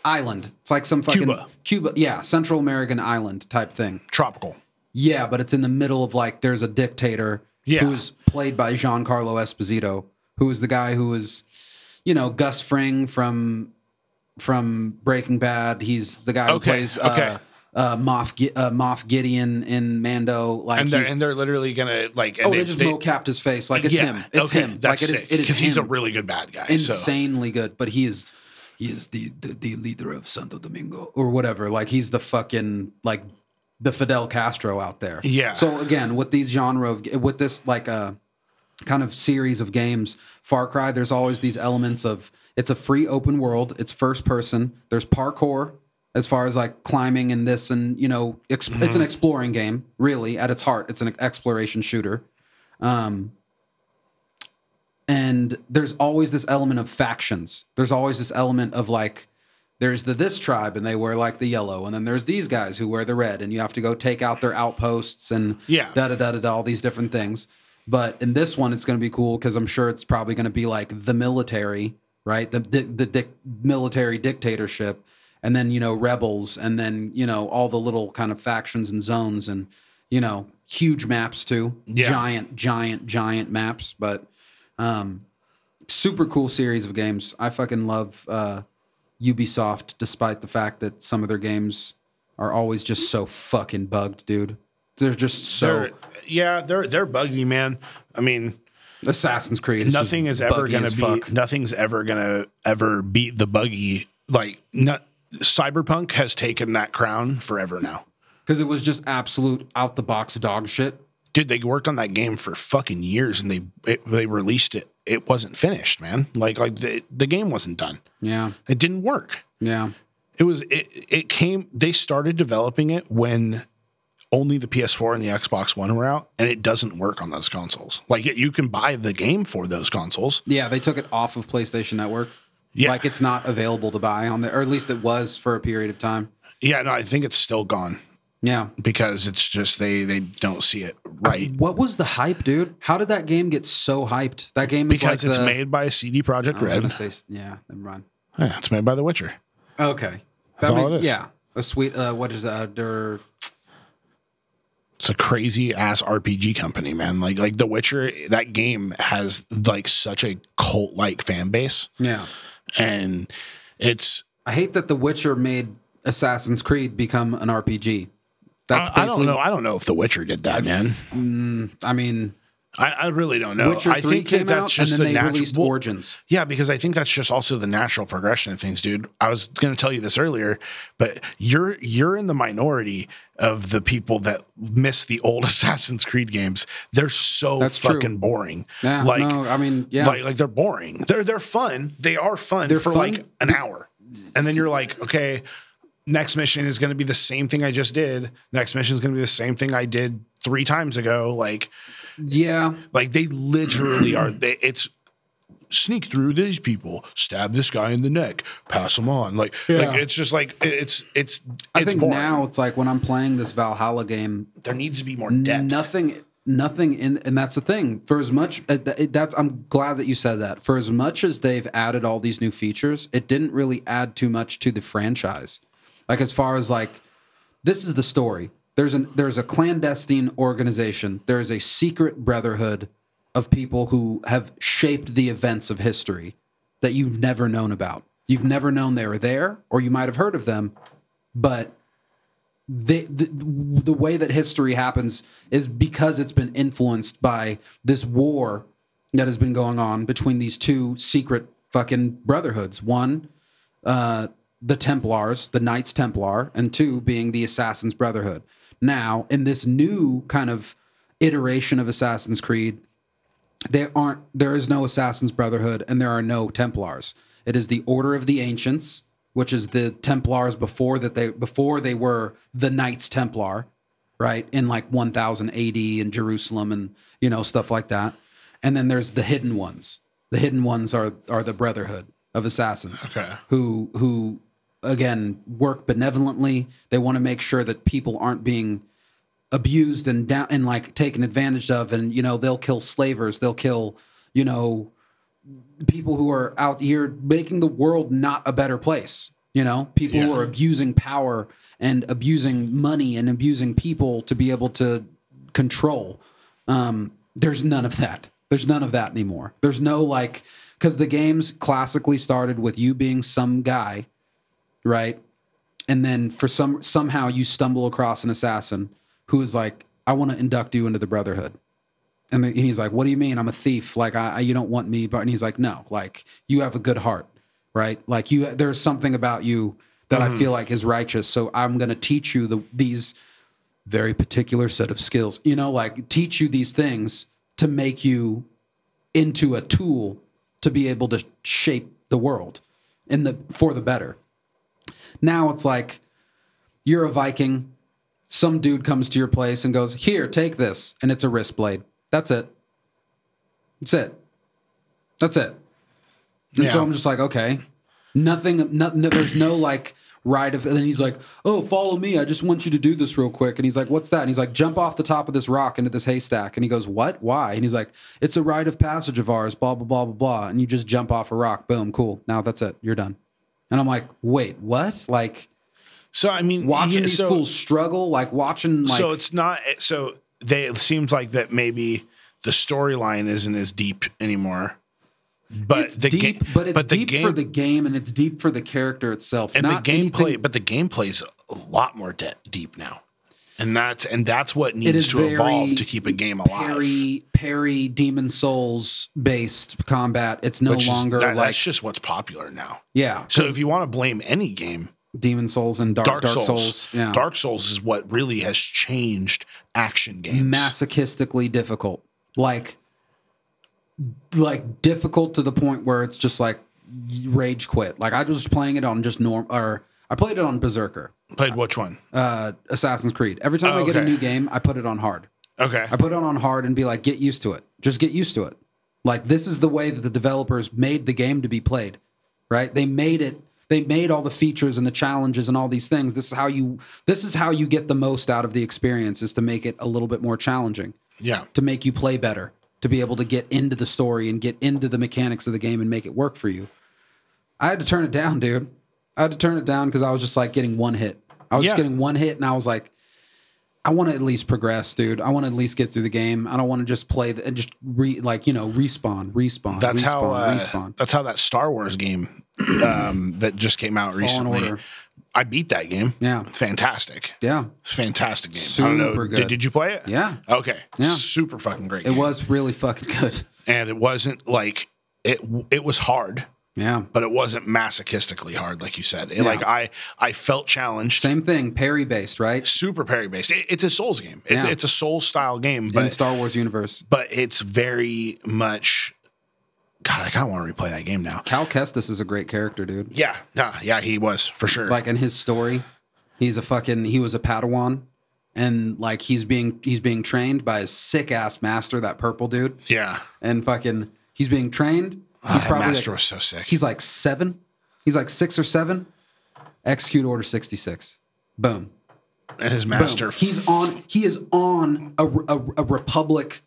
Speaker 2: island. It's like some fucking
Speaker 3: Cuba.
Speaker 2: Cuba, yeah, Central American island type thing.
Speaker 3: tropical.
Speaker 2: Yeah, but it's in the middle of like there's a dictator
Speaker 3: Yeah.
Speaker 2: who's played by Giancarlo Esposito, who is the guy who is, you know, Gus Fring from from Breaking Bad. He's the guy who
Speaker 3: Okay,
Speaker 2: plays
Speaker 3: okay.
Speaker 2: uh, uh, Moff uh, Moff Gideon in Mando. Like
Speaker 3: and they're and they're literally gonna like. And
Speaker 2: oh, they,
Speaker 3: they,
Speaker 2: just
Speaker 3: they-
Speaker 2: mocapped his face. Like it's him. It's
Speaker 3: okay,
Speaker 2: him.
Speaker 3: That's
Speaker 2: like it is. It is
Speaker 3: because he's a really good bad guy. So.
Speaker 2: insanely good. But he is he is the, the the leader of Santo Domingo or whatever. Like he's the fucking like the Fidel Castro out there.
Speaker 3: Yeah.
Speaker 2: So again, with these genre of with this like uh kind of series of games, Far Cry, there's always these elements of it's a free open world. It's first person. There's parkour as far as like climbing and this and you know ex- it's an exploring game really at its heart. It's an exploration shooter. Um, and there's always this element of factions. There's always this element of like there's the this tribe and they wear like the yellow, and then there's these guys who wear the red, and you have to go take out their outposts and
Speaker 3: Yeah.
Speaker 2: da da da da da all these different things. But in this one, it's going to be cool because I'm sure it's probably going to be like the military, right? The the, the dic- military dictatorship, and then you know rebels, and then you know all the little kind of factions and zones, and you know huge maps too,
Speaker 3: Yeah.
Speaker 2: giant, giant, giant maps. But um, super cool series of games. I fucking love uh, Ubisoft, despite the fact that some of their games are always just so fucking bugged, dude. They're just so
Speaker 3: They're, yeah, they're they're buggy, man. I mean,
Speaker 2: Assassin's Creed. Is
Speaker 3: nothing is ever gonna be
Speaker 2: fuck.
Speaker 3: nothing's ever gonna ever beat the buggy. Like, not, Cyberpunk has taken that crown forever now.
Speaker 2: because it was just absolute out the box dog shit.
Speaker 3: Dude, they worked on that game for fucking years, and they it, they released it. It wasn't finished, man. Like like the the game wasn't done.
Speaker 2: Yeah,
Speaker 3: It didn't work.
Speaker 2: yeah,
Speaker 3: It was it it came. They started developing it when only the PS4 and the Xbox One were out, and it doesn't work on those consoles. Like you can buy the game for those consoles.
Speaker 2: yeah. They took it off of PlayStation Network.
Speaker 3: Yeah,
Speaker 2: Like it's not available to buy on there, or at least it was for a period of time.
Speaker 3: yeah. No, I think it's still gone
Speaker 2: Yeah.
Speaker 3: because it's just they they don't see it right
Speaker 2: What was the hype, dude? How did that game get so hyped? That game is
Speaker 3: because
Speaker 2: like
Speaker 3: it's
Speaker 2: the,
Speaker 3: made by CD Projekt
Speaker 2: I was
Speaker 3: Red.
Speaker 2: say, yeah, never mind.
Speaker 3: Yeah, it's made by The Witcher.
Speaker 2: Okay,
Speaker 3: That's all
Speaker 2: makes-
Speaker 3: it is.
Speaker 2: Yeah, a sweet. Uh, what is that? Der,
Speaker 3: It's a crazy ass RPG company, man. Like like The Witcher, that game has like such a cult like fan base,
Speaker 2: yeah.
Speaker 3: and it's
Speaker 2: I hate that The Witcher made Assassin's Creed become an RPG. That's
Speaker 3: I, I don't know. I don't know if The Witcher did that, man.
Speaker 2: Mm, I mean,
Speaker 3: I, I really don't know.
Speaker 2: Witcher
Speaker 3: I think
Speaker 2: came
Speaker 3: that's
Speaker 2: out, and
Speaker 3: just
Speaker 2: then
Speaker 3: the
Speaker 2: they
Speaker 3: natural.
Speaker 2: released
Speaker 3: well,
Speaker 2: Origins.
Speaker 3: Yeah, because I think that's just also the natural progression of things, dude. I was going to tell you this earlier, but you're you're in the minority of the people that miss the old Assassin's Creed games. They're so
Speaker 2: That's true.
Speaker 3: fucking boring.
Speaker 2: Yeah,
Speaker 3: like
Speaker 2: no, I mean, yeah,
Speaker 3: like like they're boring. They're they're fun. They are fun
Speaker 2: They're
Speaker 3: for
Speaker 2: fun.
Speaker 3: like an hour, and then you're like, okay, next mission is going to be the same thing I just did. Next mission is going to be the same thing I did three times ago. Like
Speaker 2: yeah.
Speaker 3: like they literally are. They, it's sneak through these people, stab this guy in the neck, pass him on. Like
Speaker 2: Yeah.
Speaker 3: like it's just like it's it's
Speaker 2: I
Speaker 3: it's
Speaker 2: think
Speaker 3: boring.
Speaker 2: now it's like when I'm playing this Valhalla game,
Speaker 3: there needs to be more depth.
Speaker 2: nothing nothing in and that's the thing for as much uh, th- it- that's i'm glad that you said that for as much as they've added all these new features it didn't really add too much to the franchise like as far as like this is the story there's an there's a clandestine organization there is a secret brotherhood of people who have shaped the events of history that you've never known about you've never known they were there or you might have heard of them but the, the the way that history happens is because it's been influenced by this war that has been going on between these two secret fucking brotherhoods. One, uh, the Templars, the Knights Templar, and two being the Assassins Brotherhood. Now, in this new kind of iteration of Assassin's Creed, there aren't there is no Assassin's Brotherhood and there are no Templars. It is the Order of the Ancients, which is the Templars before that they before they were the Knights Templar, right? In like 1000 AD in Jerusalem and you know stuff like that. And then there's the hidden ones. The hidden ones are are the Brotherhood of Assassins
Speaker 3: Okay.
Speaker 2: who who again work benevolently. They want to make sure that people aren't being abused and down and like taken advantage of and you know they'll kill slavers they'll kill you know people who are out here making the world not a better place you know? People who are abusing power and abusing money and abusing people to be able to control. Um there's none of that. There's none of that anymore. There's no like because the games classically started with you being some guy right? And then for some somehow you stumble across an assassin who is like, I want to induct you into the Brotherhood. And, the, and he's like, "What do you mean? I'm a thief. Like, I, I you don't want me." But and he's like, "No. Like, you have a good heart, right? Like, you there's something about you that I mm-hmm. feel like is righteous. So I'm going to teach you the these very particular set of skills. You know, like teach you these things to make you into a tool to be able to shape the world in the for the better. Now it's like you're a Viking. Some dude comes to your place and goes, "Here, take this," and it's a wrist blade. That's it. That's it. That's it. And so I'm just like, okay, nothing. No, no, there's no like ride of. And then he's like, oh, follow me. I just want you to do this real quick. And he's like, what's that? And he's like, jump off the top of this rock into this haystack. And he goes, what? Why? And he's like, it's a rite of passage of ours. Blah blah blah blah blah. And you just jump off a rock. Boom. Cool. Now that's it. You're done. And I'm like, wait, what? Like
Speaker 3: So I mean,
Speaker 2: watching
Speaker 3: yeah,
Speaker 2: these
Speaker 3: so,
Speaker 2: fools struggle, like watching like
Speaker 3: so it's not so they it seems like that maybe the storyline isn't as deep anymore. But
Speaker 2: it's
Speaker 3: the
Speaker 2: deep,
Speaker 3: game,
Speaker 2: but it's
Speaker 3: the
Speaker 2: deep
Speaker 3: game,
Speaker 2: for the game and it's deep for the character itself.
Speaker 3: and
Speaker 2: not
Speaker 3: the gameplay,
Speaker 2: anything-
Speaker 3: but the gameplay's a lot more de- deep now, and that's and that's what needs to evolve to keep a game alive.
Speaker 2: parry parry demon souls based combat. It's no
Speaker 3: which is-
Speaker 2: longer
Speaker 3: that-
Speaker 2: like
Speaker 3: that's just what's popular now.
Speaker 2: yeah.
Speaker 3: So if you want to blame any game,
Speaker 2: demon souls and dark
Speaker 3: Dark,
Speaker 2: dark,
Speaker 3: Souls,
Speaker 2: souls, yeah,
Speaker 3: Dark Souls is what really has changed action games.
Speaker 2: masochistically difficult, like like difficult to the point where it's just like rage quit. Like I was playing it on just norm or I played it on Berserker,
Speaker 3: Played which one?
Speaker 2: uh, Assassin's Creed. Every time I get a new game, I put it on hard.
Speaker 3: Okay.
Speaker 2: I put it on hard and be like, get used to it. Just get used to it. Like this is the way that the developers made the game to be played, right? They made it. They made all the features and the challenges and all these things. This is how you. This is how you get the most out of the experience is to make it a little bit more challenging,
Speaker 3: Yeah.
Speaker 2: to make you play better, to be able to get into the story and get into the mechanics of the game and make it work for you. I had to turn it down, dude. I had to turn it down because I was just like getting one hit. I was just getting one hit, and I was like, I want to at least progress, dude. I want to at least get through the game. I don't want to just play the, and just re like you know respawn, respawn,
Speaker 3: That's
Speaker 2: respawn,
Speaker 3: how uh,
Speaker 2: respawn.
Speaker 3: that's how that Star Wars game um, that just came out recently. I beat that game.
Speaker 2: Yeah,
Speaker 3: It's fantastic.
Speaker 2: yeah,
Speaker 3: It's a fantastic game. I don't know.
Speaker 2: Super
Speaker 3: Did,
Speaker 2: good.
Speaker 3: did you play it?
Speaker 2: yeah.
Speaker 3: Okay.
Speaker 2: Yeah.
Speaker 3: Super fucking great.
Speaker 2: It
Speaker 3: game.
Speaker 2: was really fucking good.
Speaker 3: and it wasn't like it. It was hard,
Speaker 2: Yeah,
Speaker 3: but it wasn't masochistically hard, like you said. It,
Speaker 2: Yeah.
Speaker 3: Like I, I felt challenged.
Speaker 2: same thing. Parry based, right?
Speaker 3: Super parry based. It, it's a Souls game. It's,
Speaker 2: Yeah.
Speaker 3: it's a Souls style game,
Speaker 2: In Star Wars universe,
Speaker 3: but it's very much. God, I kind of want to replay that game now.
Speaker 2: Cal Kestis is a great character, dude.
Speaker 3: Yeah, nah, yeah, he was for sure.
Speaker 2: Like in his story, he's a fucking. He was a Padawan, and like he's being he's being trained by a sick ass master, that purple dude,
Speaker 3: yeah,
Speaker 2: and fucking he's being trained.
Speaker 3: Ah,
Speaker 2: He's
Speaker 3: that
Speaker 2: probably
Speaker 3: master
Speaker 2: like,
Speaker 3: was so sick.
Speaker 2: He's like seven. He's like six or seven. Execute Order 66. Boom.
Speaker 3: and his
Speaker 2: Boom.
Speaker 3: master.
Speaker 2: He's on. He is on a, a, a Republic.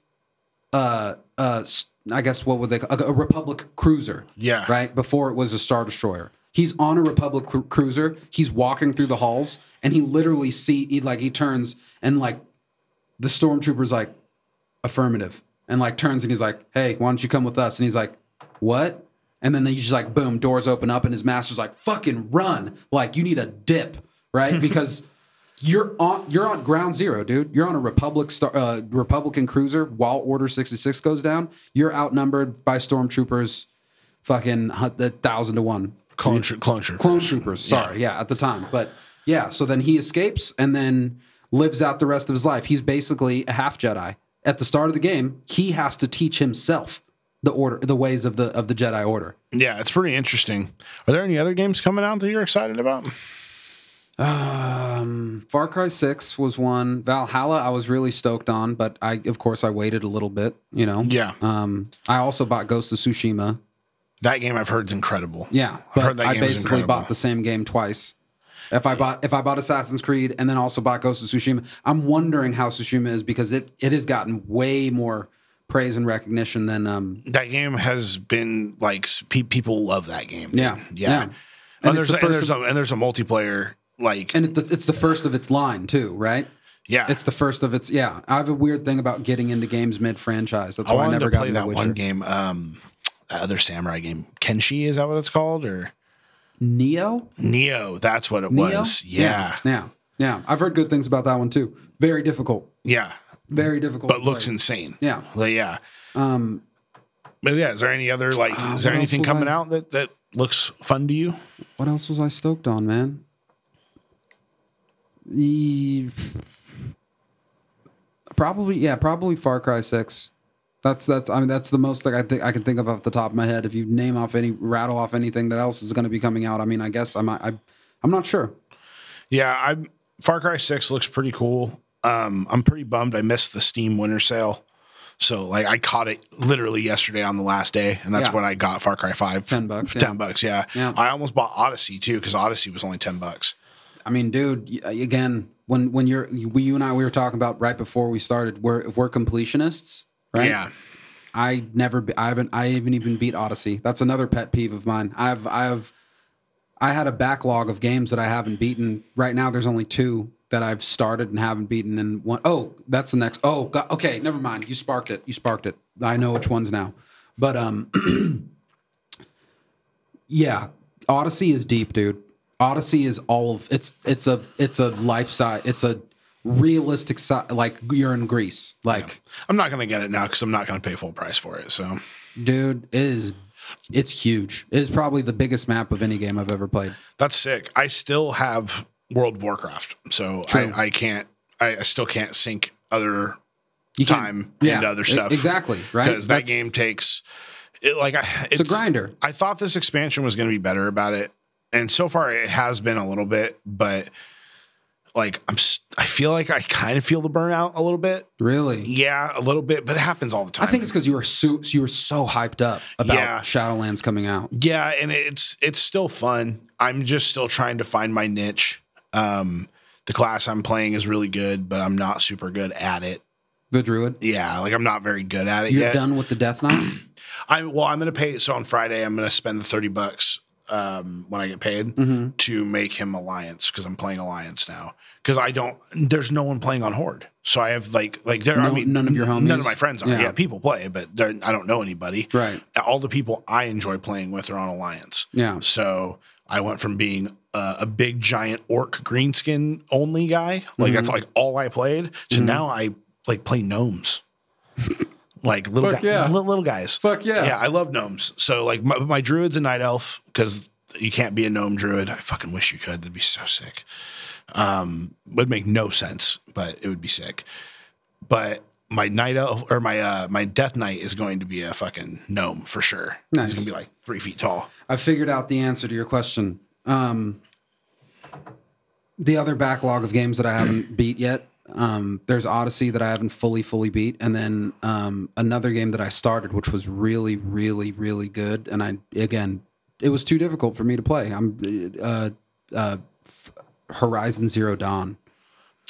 Speaker 2: Uh, uh, I guess what would they call a, a Republic cruiser?
Speaker 3: Yeah.
Speaker 2: Right before it was a Star Destroyer. He's on a Republic cru- cruiser. He's walking through the halls, and he literally see he like he turns and like the stormtrooper's like affirmative, and like turns and he's like, "Hey, why don't you come with us?" And he's like, "What?" And then he's just like, "Boom!" Doors open up, and his master's like, "Fucking run!" Like you need a dip, right? Because you're on you're on ground zero, dude. You're on a Republic star, uh, Republican cruiser while Order sixty six goes down. You're outnumbered by stormtroopers, fucking a thousand to one.
Speaker 3: clone, tro- clone troopers.
Speaker 2: Clone troopers. Sorry, yeah. at the time, but yeah. So then he escapes and then lives out the rest of his life. He's basically a half Jedi. At the start of the game, he has to teach himself the order, the ways of the of the Jedi Order.
Speaker 3: Yeah, it's pretty interesting. Are there any other games coming out that you're excited about?
Speaker 2: Um, Far Cry Six was one. Valhalla, I was really stoked on, but I, of course, I waited a little bit. You know.
Speaker 3: Yeah,
Speaker 2: Um, I also bought Ghost of Tsushima.
Speaker 3: that game I've heard is incredible.
Speaker 2: Yeah, but
Speaker 3: that
Speaker 2: I basically bought the same game twice. If I bought if I bought Assassin's Creed and then also bought Ghost of Tsushima, I'm wondering how Tsushima is because it it has gotten way more praise and recognition than um
Speaker 3: That game has been like pe- people love that game. dude.
Speaker 2: yeah
Speaker 3: yeah.
Speaker 2: yeah.
Speaker 3: And,
Speaker 2: And,
Speaker 3: there's
Speaker 2: the
Speaker 3: and there's a, and there's a multiplayer like
Speaker 2: and it's the first of its line too, right?
Speaker 3: yeah.
Speaker 2: It's the first of its yeah. I have a weird thing about getting into games mid franchise. That's
Speaker 3: I
Speaker 2: why I never
Speaker 3: to
Speaker 2: got
Speaker 3: play
Speaker 2: into
Speaker 3: that
Speaker 2: Witcher.
Speaker 3: one game. Um, that other samurai game, Kenshi, is that what it's called? Or
Speaker 2: Nioh.
Speaker 3: Nioh, that's what it
Speaker 2: Nioh?
Speaker 3: was. Yeah.
Speaker 2: yeah, yeah. I've heard good things about that one too. Very difficult.
Speaker 3: Yeah.
Speaker 2: Very difficult.
Speaker 3: But looks
Speaker 2: play.
Speaker 3: insane.
Speaker 2: Yeah.
Speaker 3: But yeah.
Speaker 2: Um,
Speaker 3: But yeah, is there any other like
Speaker 2: Uh,
Speaker 3: is there anything coming
Speaker 2: I-
Speaker 3: out that that looks fun to you?
Speaker 2: what else was I stoked on, man? E- probably, yeah, probably Far Cry Six. That's that's. I mean, that's the most like I think I can think of off the top of my head. If you name off any, rattle off anything that else is going to be coming out. I mean, I guess I'm I, I'm not sure.
Speaker 3: Yeah, I Far Cry 6 looks pretty cool. Um I'm pretty bummed I missed the Steam winter sale. So like I caught it literally yesterday on the last day and that's
Speaker 2: Yeah.
Speaker 3: when I got Far Cry 5
Speaker 2: Ten bucks.
Speaker 3: for
Speaker 2: Yeah.
Speaker 3: 10 bucks, yeah.
Speaker 2: Yeah.
Speaker 3: I almost bought Odyssey too cuz Odyssey was only 10 bucks.
Speaker 2: I mean, dude. Again, when when you're we, you and I we were talking about right before we started. We're if we're completionists, right?
Speaker 3: Yeah.
Speaker 2: I never, be- I haven't, I haven't even beat Odyssey. That's another pet peeve of mine. I've, I've, I had a backlog of games that I haven't beaten. Right now, there's only two that I've started and haven't beaten. And one, oh, that's the next. Oh, God, okay, never mind. You sparked it. You sparked it. I know which ones now. But um, yeah, Odyssey is deep, dude. Odyssey is all of it's. It's a, it's a life size. It's a realistic size. Like you're in Greece. Like.
Speaker 3: I'm not going to get it now cuz I'm not going to pay full price for it. So
Speaker 2: dude it is it's huge it is probably the biggest map of any game i've ever played
Speaker 3: that's sick. I still have World of Warcraft. So
Speaker 2: True.
Speaker 3: I I can't I, I still can't sync other
Speaker 2: you
Speaker 3: time into other stuff.
Speaker 2: exactly right
Speaker 3: Because that game takes it like I,
Speaker 2: it's, a grinder
Speaker 3: I thought this expansion was going to be better about it, and so far it has been a little bit. But like I'm, I feel like I kind of feel the burnout a little bit.
Speaker 2: really
Speaker 3: Yeah, a little bit, but it happens all the time.
Speaker 2: i think it's because you were so you were so hyped up about
Speaker 3: Yeah.
Speaker 2: shadowlands coming out
Speaker 3: yeah, and it's it's still fun. I'm just still trying to find my niche. Um, the class I'm playing is really good, but I'm not super good at it.
Speaker 2: the druid
Speaker 3: Yeah, like I'm not very good at it
Speaker 2: you're
Speaker 3: yet.
Speaker 2: done with the death knight
Speaker 3: I well, I'm gonna pay. So on Friday, I'm gonna spend the thirty bucks um, when I get paid.
Speaker 2: mm-hmm.
Speaker 3: to make him alliance because I'm playing alliance now. Because I don't, there's no one playing on horde, so I have like like there. I mean,
Speaker 2: none of your homies, None
Speaker 3: of my friends are.
Speaker 2: Yeah.
Speaker 3: Yeah, people play, but I don't know anybody.
Speaker 2: right
Speaker 3: All the people I enjoy playing with are on alliance.
Speaker 2: yeah
Speaker 3: So I went from being a, a big giant orc greenskin only guy, like that's
Speaker 2: Mhm.
Speaker 3: like all I played, to
Speaker 2: Mhm.
Speaker 3: now I like play gnomes, like little
Speaker 2: Fuck
Speaker 3: guy,
Speaker 2: yeah.
Speaker 3: little, little guys.
Speaker 2: fuck yeah,
Speaker 3: Yeah, I love gnomes. So like my, my druid's a night elf because you can't be a gnome druid. I fucking wish you could. That'd be so sick. Um, would make no sense, but it would be sick. But my night elf or my uh my death knight is going to be a fucking gnome for sure.
Speaker 2: Nice.
Speaker 3: He's gonna be like three feet tall.
Speaker 2: I figured out the answer to your question. Um, the other backlog of games that I haven't beat yet. Um, there's Odyssey that I haven't fully fully beat, and then um, another game that I started, which was really, really, really good. And I again, it was too difficult for me to play. I'm uh, uh, Horizon Zero Dawn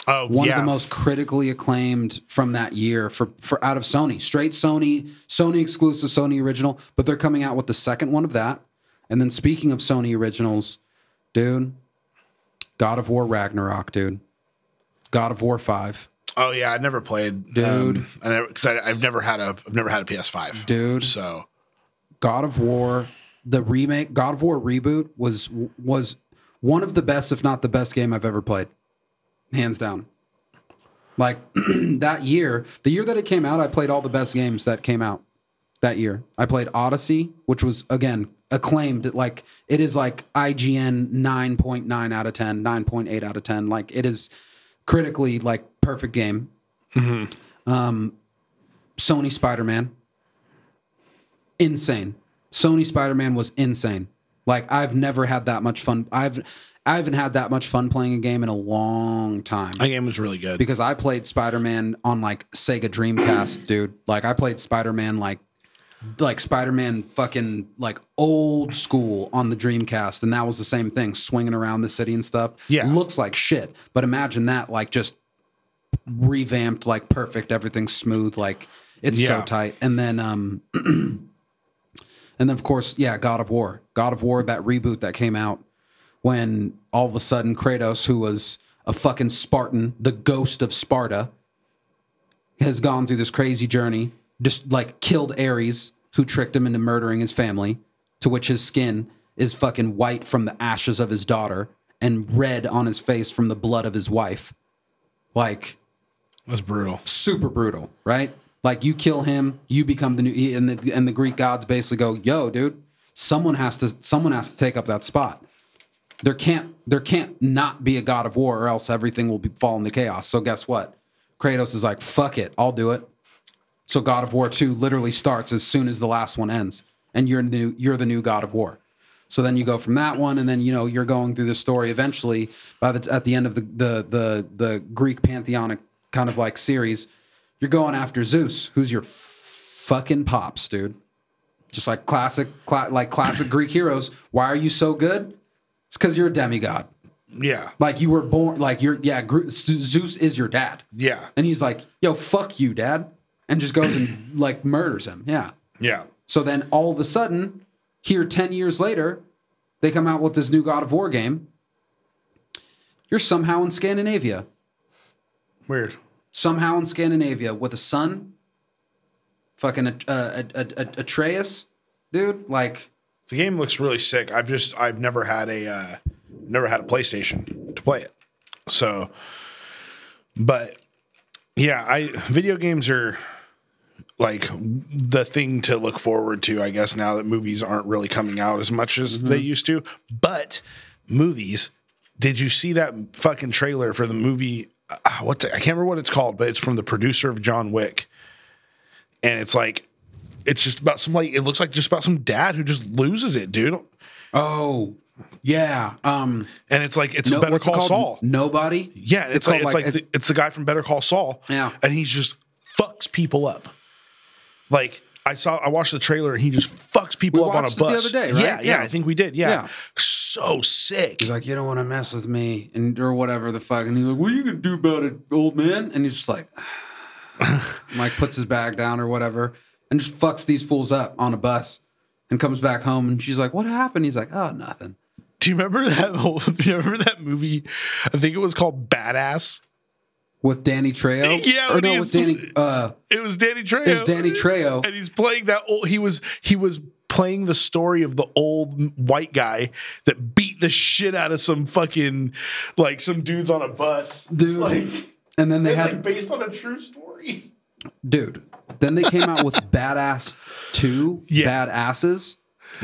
Speaker 3: Oh
Speaker 2: one
Speaker 3: yeah.
Speaker 2: One of the most critically acclaimed from that year for, for out of Sony, straight Sony, Sony exclusive, Sony original. But they're coming out with the second one of that. And then speaking of Sony originals, dude, God of War Ragnarok, dude, God of War Five.
Speaker 3: Oh yeah, I never played,
Speaker 2: Dude.
Speaker 3: Um, I never because I've never had a I've never had a PS5.
Speaker 2: dude,
Speaker 3: So
Speaker 2: God of War, the remake, God of War reboot was was one of the best, if not the best game I've ever played, hands down. Like that year, the year that it came out, I played all the best games that came out that year. I played Odyssey, which was again acclaimed. Like it is like IGN nine point nine out of 10, 9.8 out of ten. Like it is critically like perfect game.
Speaker 3: mhm.
Speaker 2: Um, Sony Spider Man, insane. Sony Spider Man was insane. Like I've never had that much fun. I've I haven't had that much fun playing a game in a long time
Speaker 3: that game was really good.
Speaker 2: because I played Spider Man on like Sega Dreamcast, dude. Like I played Spider Man like like Spider Man fucking like old school on the Dreamcast, and that was the same thing, swinging around the city and stuff.
Speaker 3: Yeah.
Speaker 2: looks like shit, but imagine that like just revamped, like perfect, everything's smooth, like it's so tight. And then um, and then of course, yeah, God of War, God of War, that reboot that came out when all of a sudden Kratos, who was a fucking Spartan, the ghost of Sparta, has gone through this crazy journey, just like killed Ares, who tricked him into murdering his family, to which his skin is fucking white from the ashes of his daughter and red on his face from the blood of his wife. Like
Speaker 3: That's brutal.
Speaker 2: super brutal, right? Like you kill him, you become the new and the, and the Greek gods basically go, "Yo, dude, someone has to someone has to take up that spot." There can't there can't not be a god of war or else everything will be fall into chaos. So guess what? Kratos is like, "Fuck it, I'll do it." So God of War 2 literally starts as soon as the last one ends and you're new you're the new God of War. So then you go from that one, and then you know you're going through the story. Eventually, by the at the end of the the the, the Greek pantheonic kind of like series, you're going after Zeus, who's your f- fucking pops, dude. Just like classic, cla- like classic Greek heroes. Why are you so good? It's because you're a demigod.
Speaker 3: Yeah.
Speaker 2: Like you were born, like you're yeah. Gr- Zeus is your dad,
Speaker 3: Yeah.
Speaker 2: and he's like, "Yo, fuck you, dad," and just goes and like murders him. Yeah.
Speaker 3: Yeah.
Speaker 2: So then all of a sudden, here 10 years later, they come out with this new God of War game. You're somehow in Scandinavia.
Speaker 3: Weird.
Speaker 2: Somehow in Scandinavia with a son. Fucking a, a, a, a, Atreus, dude. Like,
Speaker 3: The game looks really sick. I've just I've never had a uh, never had a PlayStation to play it. So, but yeah, I video games are like the thing to look forward to. I guess now that movies aren't really coming out as much as they used to. But movies, did you see that fucking trailer for the movie? Uh, what's it? I can't remember what it's called, but it's from the producer of John Wick, and it's like it's just about some like it looks like just about some dad who just loses it, dude.
Speaker 2: oh, yeah. Um,
Speaker 3: And it's like it's
Speaker 2: no,
Speaker 3: a Better
Speaker 2: what's it
Speaker 3: Call
Speaker 2: called?
Speaker 3: Saul.
Speaker 2: Nobody.
Speaker 3: Yeah, it's,
Speaker 2: It's
Speaker 3: like it's
Speaker 2: like,
Speaker 3: like, the, it's the guy from Better Call Saul.
Speaker 2: Yeah.
Speaker 3: and he's just fucks people up. Like I saw, I watched the trailer and he just fucks people
Speaker 2: We
Speaker 3: up on a
Speaker 2: bus. the other day, right?
Speaker 3: Yeah, yeah,
Speaker 2: Yeah.
Speaker 3: I think we did. Yeah,
Speaker 2: Yeah.
Speaker 3: so sick.
Speaker 2: He's like, you don't want to mess with me, and or whatever the fuck. And he's like, what are you gonna do about it, old man? And he's just like, Mike puts his bag down or whatever, and just fucks these fools up on a bus, and comes back home. And she's like, what happened? He's like, oh, nothing.
Speaker 3: Do you remember that? Whole, do you remember that movie? I think it was called Badass.
Speaker 2: With Danny Trejo,
Speaker 3: Yeah,
Speaker 2: or no, with Danny. Uh,
Speaker 3: It was Danny Trejo.
Speaker 2: it was Danny Trejo.
Speaker 3: and he's playing that old. He was he was playing the story of the old white guy that beat the shit out of some fucking like some dudes on a bus,
Speaker 2: Dude.
Speaker 3: Like,
Speaker 2: And then they had,
Speaker 3: like based on a true story.
Speaker 2: dude. Then they came out with Badass Two,
Speaker 3: Yeah.
Speaker 2: Badasses,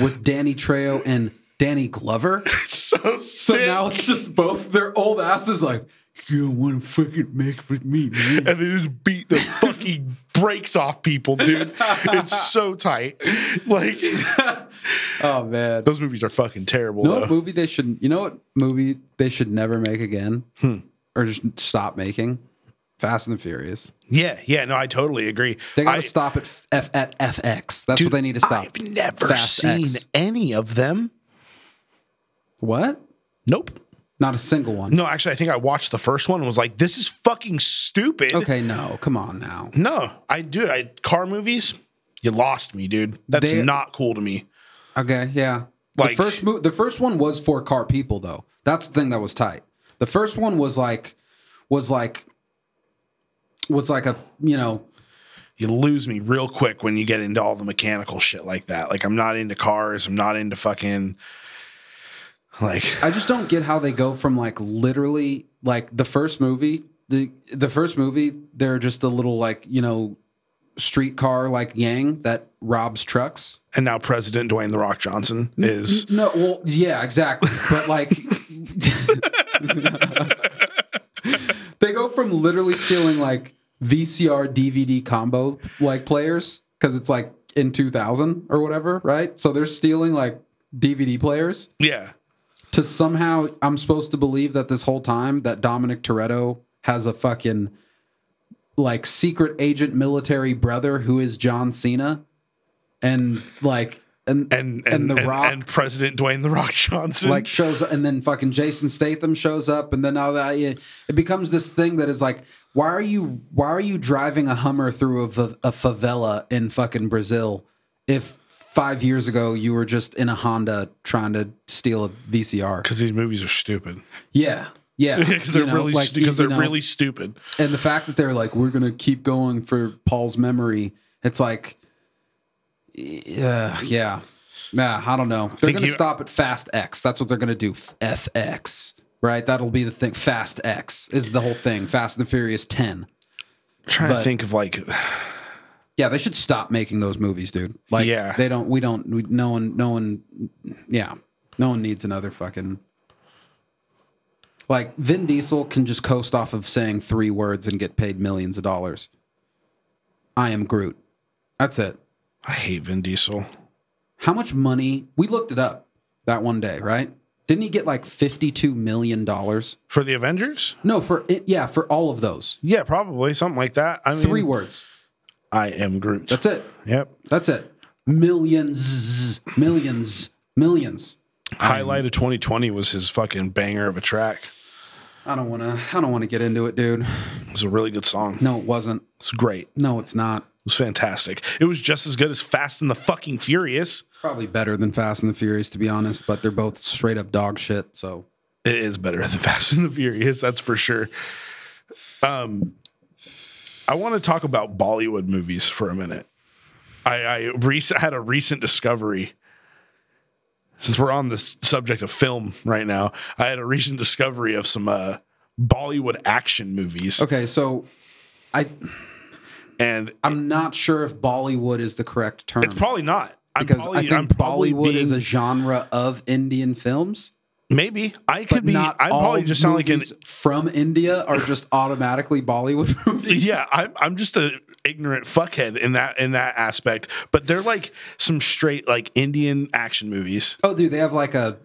Speaker 2: with Danny Trejo and Danny Glover.
Speaker 3: so
Speaker 2: So now it's just both their old asses like, you don't want to fucking make with me, man.
Speaker 3: and they just beat the fucking brakes off people, dude. It's so tight. Like
Speaker 2: oh man.
Speaker 3: those movies are fucking terrible.
Speaker 2: You know
Speaker 3: though.
Speaker 2: what movie they should you know what movie they should never make again?
Speaker 3: Hmm.
Speaker 2: Or just stop making? Fast and the Furious.
Speaker 3: Yeah, yeah, no, I totally agree.
Speaker 2: They gotta
Speaker 3: I-
Speaker 2: stop at F at FX. That's
Speaker 3: dude,
Speaker 2: what they need to stop.
Speaker 3: I've never
Speaker 2: Fast
Speaker 3: seen
Speaker 2: X.
Speaker 3: any of them.
Speaker 2: What?
Speaker 3: Nope.
Speaker 2: Not a single one.
Speaker 3: No, actually, I think I watched the first one and was like, "This is fucking stupid."
Speaker 2: Okay, no, come on now.
Speaker 3: No, I do. I car movies. You lost me, dude. That's
Speaker 2: They-
Speaker 3: not cool to me.
Speaker 2: Okay, yeah.
Speaker 3: Like-
Speaker 2: the first mo- the first one was for car people though. That's the thing that was tight. The first one was like was like was like a you know
Speaker 3: You lose me real quick when you get into all the mechanical shit like that. Like, I'm not into cars. I'm not into fucking like.
Speaker 2: I just don't get how they go from like literally like the first movie the the first movie they're just a little like you know streetcar like gang that robs trucks.
Speaker 3: And now President Dwayne the Rock Johnson is.
Speaker 2: No, well, yeah, exactly. But like, they go from literally stealing like VCR DVD combo like players because it's like in 2000 or whatever, right? So they're stealing like DVD players
Speaker 3: Yeah.
Speaker 2: To somehow. I'm supposed to believe that this whole time that Dominic Toretto has a fucking like secret agent military brother who is John Cena, and like and
Speaker 3: And and,
Speaker 2: And The
Speaker 3: and,
Speaker 2: Rock.
Speaker 3: and President Dwayne the Rock Johnson.
Speaker 2: like shows up and then fucking Jason Statham shows up and then now that it, it becomes this thing that is like why are you why are you driving a Hummer through a, a favela in fucking Brazil if 5 years ago you were just in a Honda trying to steal a VCR
Speaker 3: because these movies are stupid.
Speaker 2: yeah yeah
Speaker 3: Because they're
Speaker 2: know,
Speaker 3: really because they're
Speaker 2: know,
Speaker 3: really stupid.
Speaker 2: and the fact that they're like we're going to keep going for Paul's memory it's like yeah yeah Nah, I don't know. They're going to
Speaker 3: you-
Speaker 2: stop at Fast X. That's what they're going to do. FX, right? That'll be the thing. Fast X is the whole thing. Fast and the Furious 10.
Speaker 3: trying
Speaker 2: But-
Speaker 3: to think of like
Speaker 2: Yeah, they should stop making those movies, dude. Like,
Speaker 3: Yeah.
Speaker 2: they don't. We don't. We, no one. No one. Yeah, no one needs another fucking. Like Vin Diesel can just coast off of saying three words and get paid millions of dollars. I am Groot. That's it.
Speaker 3: I hate Vin Diesel.
Speaker 2: How much money? We looked it up that one day, right? Didn't he get like fifty-two million dollars?
Speaker 3: For the Avengers?
Speaker 2: No, for it, yeah, for all of those.
Speaker 3: Yeah, probably something like that. I mean,
Speaker 2: Three words.
Speaker 3: I am Groot.
Speaker 2: That's it.
Speaker 3: yep.
Speaker 2: That's it. Millions, millions, millions.
Speaker 3: Highlight of 2020 was his fucking banger of a track.
Speaker 2: I don't want to. I don't want to get into it, dude.
Speaker 3: It was a really good song.
Speaker 2: No, it wasn't.
Speaker 3: It's great.
Speaker 2: No, it's not.
Speaker 3: It was fantastic. It was just as good as Fast and the fucking Furious.
Speaker 2: It's probably better than Fast and the Furious, to be honest. But they're both straight up dog shit. So
Speaker 3: It is better than Fast and the Furious, that's for sure. Um, I want to talk about Bollywood movies for a minute. I, I rec- had a recent discovery. Since we're on the subject of film right now, I had a recent discovery of some uh, Bollywood action movies,
Speaker 2: okay, so I
Speaker 3: and
Speaker 2: I'm not sure if Bollywood is the correct term
Speaker 3: it's probably not. I'm
Speaker 2: because
Speaker 3: probably,
Speaker 2: I think Bollywood is a genre of Indian films.
Speaker 3: Maybe I could be.
Speaker 2: not
Speaker 3: I probably just sound like an
Speaker 2: from India are just automatically Bollywood movies.
Speaker 3: yeah I'm, I'm just a ignorant fuckhead in that in that aspect but they're like some straight like indian action movies
Speaker 2: Oh, dude, they have like a.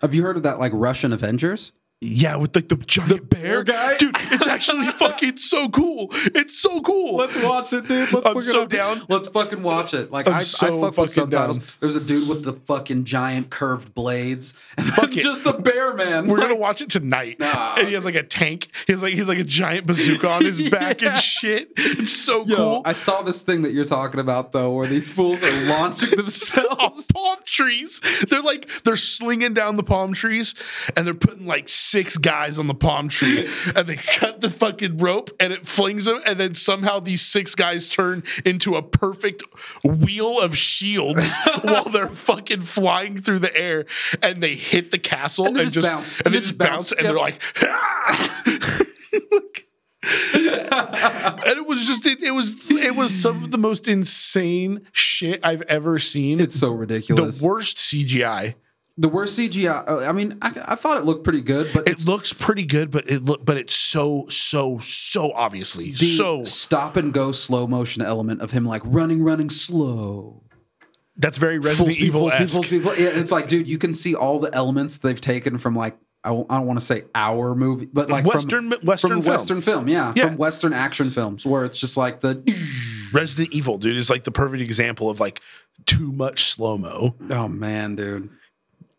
Speaker 2: Have you heard of that like Russian Avengers?
Speaker 3: Yeah with like the giant bear
Speaker 2: bear guy?
Speaker 3: dude it's actually fucking so cool it's so cool Let's
Speaker 2: watch it, dude. Let's
Speaker 3: I'm so down.
Speaker 2: Let's fucking watch it. Like
Speaker 3: I'm
Speaker 2: I, I
Speaker 3: so
Speaker 2: fuck with subtitles.
Speaker 3: down.
Speaker 2: There's a dude with the fucking giant curved blades, and
Speaker 3: Fuck
Speaker 2: then
Speaker 3: it.
Speaker 2: just a bear man.
Speaker 3: we're
Speaker 2: Like,
Speaker 3: gonna watch it tonight
Speaker 2: Nah.
Speaker 3: and he has like a tank He's like he's like a giant bazooka on his back
Speaker 2: Yeah.
Speaker 3: and shit it's so
Speaker 2: Yo,
Speaker 3: cool
Speaker 2: I saw this thing that you're talking about though, where these fools are launching
Speaker 3: off
Speaker 2: themselves.
Speaker 3: palm trees. They're like they're slinging down the palm trees, and they're putting like six guys on the palm tree, and they cut the fucking rope, and it flings them, and then somehow these six guys turn into a perfect wheel of shields while they're fucking flying through the air, and they hit the castle
Speaker 2: And
Speaker 3: and,
Speaker 2: they just bounce.
Speaker 3: and they just bounce, and
Speaker 2: Yep.
Speaker 3: they're like. "Ah!" Like- and it was just it, it was it was some of the most insane shit I've ever seen.
Speaker 2: It's so ridiculous.
Speaker 3: the worst CGI.
Speaker 2: The worst CGI. uh, I mean, I, I thought it looked pretty good, but
Speaker 3: It looks pretty good, but it look but it's so so so obviously
Speaker 2: the
Speaker 3: so
Speaker 2: stop and go slow motion element of him like running, running slow.
Speaker 3: that's very Resident Evil
Speaker 2: full speed,
Speaker 3: esque.
Speaker 2: full speed, full- Yeah, it's like, dude, you can see all the elements they've taken from like I don't, I don't want to say our movie, but like
Speaker 3: Western
Speaker 2: from,
Speaker 3: Western
Speaker 2: from
Speaker 3: film.
Speaker 2: Western film, yeah,
Speaker 3: Yeah.
Speaker 2: from Western action films, where it's just like the
Speaker 3: Resident Evil, dude, is like the perfect example of like too much slow mo.
Speaker 2: oh man, dude,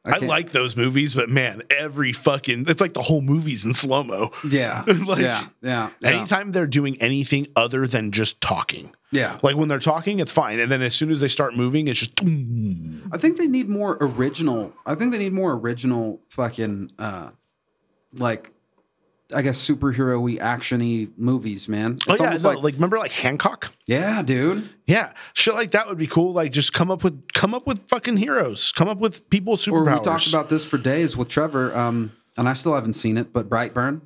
Speaker 3: I,
Speaker 2: can't-
Speaker 3: like those movies, but man, every fucking it's like the whole movie's in slow mo.
Speaker 2: yeah,
Speaker 3: like,
Speaker 2: yeah, yeah, yeah,
Speaker 3: Anytime they're doing anything other than just talking,
Speaker 2: yeah.
Speaker 3: like when they're talking, it's fine, and then as soon as they start moving, it's just.
Speaker 2: I think they need more original. I think they need more original fucking uh like I guess superhero-y actiony movies, man.
Speaker 3: Oh yeah,
Speaker 2: almost
Speaker 3: no,
Speaker 2: like,
Speaker 3: like remember like Hancock?
Speaker 2: yeah, dude.
Speaker 3: Yeah, shit like that would be cool. Like just come up with come up with fucking heroes. Come up with people with
Speaker 2: Or
Speaker 3: superpowers.
Speaker 2: we talked about this for days with Trevor, um, and I still haven't seen it, but Brightburn,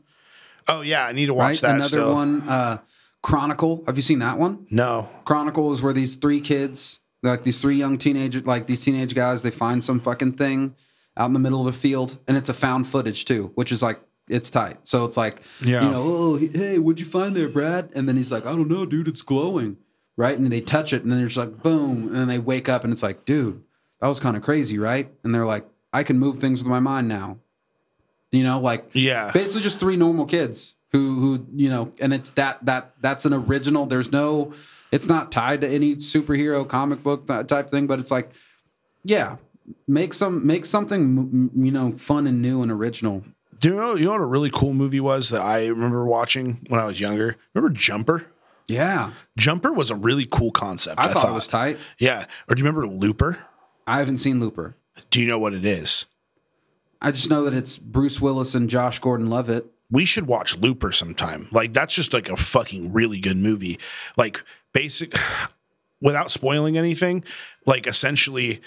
Speaker 3: oh yeah, I need to watch
Speaker 2: right?
Speaker 3: that.
Speaker 2: Another
Speaker 3: still.
Speaker 2: one, uh, Chronicle. Have you seen that one?
Speaker 3: No.
Speaker 2: Chronicle is where these three kids, like these three young teenagers, like these teenage guys, they find some fucking thing out in the middle of a field, and it's a found footage too, which is like it's tight. So it's like,
Speaker 3: Yeah.
Speaker 2: you know, oh hey, what'd you find there, Brad? And then he's like, I don't know, dude, it's glowing, right? And they touch it, and then they're just like boom, and then they wake up, and it's like, dude, that was kind of crazy, right? And they're like, I can move things with my mind now. You know, like
Speaker 3: Yeah.
Speaker 2: basically just three normal kids who who you know and it's that that that's an original there's no it's not tied to any superhero comic book type thing but it's like yeah make some make something you know fun and new and original
Speaker 3: Do you know you know what a really cool movie was that I remember watching when I was younger? Remember Jumper?
Speaker 2: yeah
Speaker 3: Jumper was a really cool concept.
Speaker 2: i, thought, it was tight
Speaker 3: Yeah. Or do you remember Looper?
Speaker 2: i haven't seen looper
Speaker 3: Do you know what it is?
Speaker 2: i just know that it's bruce willis and josh gordon levitt
Speaker 3: we should watch Looper sometime. Like that's just like a fucking really good movie. Like basic without spoiling anything, like essentially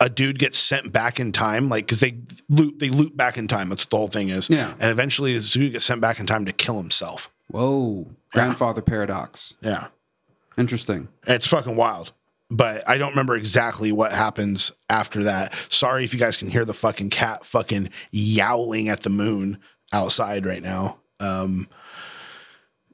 Speaker 3: a dude gets sent back in time, like because they loop they loop back in time. That's what the whole thing is.
Speaker 2: Yeah.
Speaker 3: And eventually, this dude gets sent back in time to kill himself.
Speaker 2: Whoa. Grandfather paradox.
Speaker 3: Yeah.
Speaker 2: Interesting.
Speaker 3: It's fucking wild. But I don't remember exactly what happens after that. Sorry if you guys can hear the fucking cat fucking yowling at the moon outside right now. Um,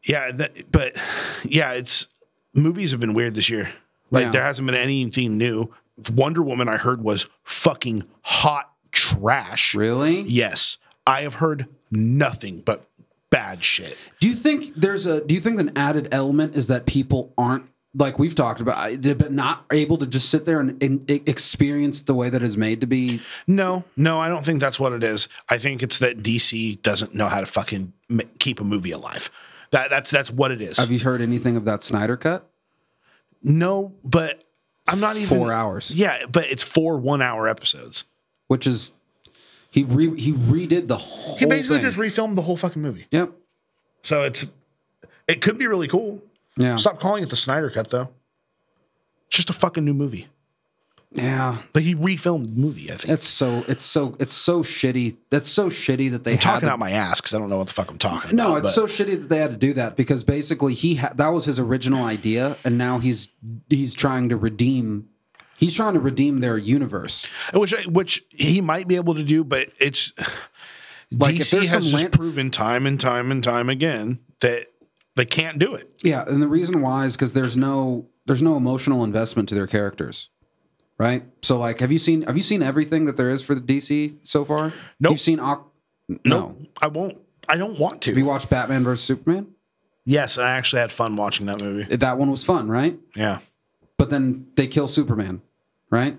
Speaker 3: yeah, that, but yeah, it's movies have been weird this year. Like
Speaker 2: Yeah.
Speaker 3: there hasn't been anything new. Wonder Woman I heard was fucking hot trash.
Speaker 2: Really?
Speaker 3: Yes, I have heard nothing but bad shit.
Speaker 2: Do you think there's a do you think an added element is that people aren't like we've talked about but not able to just sit there and, and experience the way that it's made to be
Speaker 3: No, no, I don't think that's what it is. I think it's that DC doesn't know how to fucking keep a movie alive. That that's that's what it is.
Speaker 2: Have you heard anything of that Snyder cut?
Speaker 3: no, but I'm not even
Speaker 2: 4 hours.
Speaker 3: Yeah, but it's four one hour episodes.
Speaker 2: Which is he re, he redid the whole
Speaker 3: He basically
Speaker 2: thing.
Speaker 3: just refilmed the whole fucking movie.
Speaker 2: Yep.
Speaker 3: So it's it could be really cool.
Speaker 2: Yeah.
Speaker 3: Stop calling it the Snyder cut though. It's just a fucking new movie.
Speaker 2: Yeah.
Speaker 3: but he refilmed the movie. I think.
Speaker 2: It's so it's so it's so shitty. That's so shitty that they
Speaker 3: I'm
Speaker 2: had
Speaker 3: talking
Speaker 2: to-
Speaker 3: out my ass because I don't know what the fuck I'm talking about.
Speaker 2: No,
Speaker 3: about.
Speaker 2: it's
Speaker 3: but-
Speaker 2: so shitty that they had to do that because basically he ha- that was his original idea, and now he's he's trying to redeem. He's trying to redeem their universe.
Speaker 3: which which he might be able to do, but it's
Speaker 2: Like,
Speaker 3: DC has just proven time and time and time again that they can't do it.
Speaker 2: Yeah, and the reason why is because there's no there's no emotional investment to their characters, right? So like, have you seen have you seen everything that there is for the DC so far?
Speaker 3: Nope.
Speaker 2: You've seen Aqu- no.
Speaker 3: No, I won't. I don't want to.
Speaker 2: Have you watched Batman versus Superman?
Speaker 3: Yes, I actually had fun watching that movie.
Speaker 2: That one was fun, right?
Speaker 3: Yeah,
Speaker 2: but then they kill Superman, right?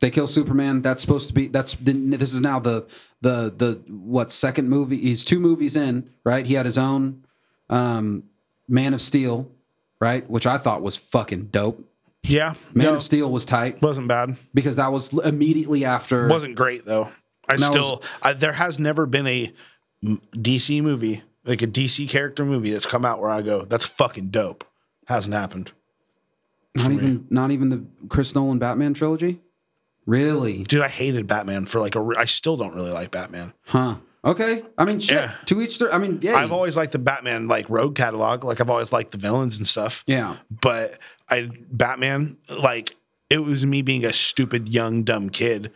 Speaker 2: They kill Superman. That's supposed to be. That's this is now the the the what second movie? He's two movies in, right? He had his own um, Man of Steel, right? Which I thought was fucking dope.
Speaker 3: Yeah.
Speaker 2: Man
Speaker 3: no,
Speaker 2: of Steel was tight
Speaker 3: wasn't bad.
Speaker 2: because that was immediately after.
Speaker 3: wasn't great though. I
Speaker 2: No,
Speaker 3: still I, there has never been a DC movie like a DC character movie that's come out where I go that's fucking dope. Hasn't happened.
Speaker 2: not even not even the Chris Nolan Batman trilogy. Really?
Speaker 3: Dude, I hated Batman for like a. re- I still don't really like Batman.
Speaker 2: Huh? Okay. I mean, shit.
Speaker 3: Yeah.
Speaker 2: To each their. I mean, yeah.
Speaker 3: I've always liked the Batman like road catalog. Like I've always liked the villains and stuff.
Speaker 2: yeah.
Speaker 3: but I Batman like it was me being a stupid young dumb kid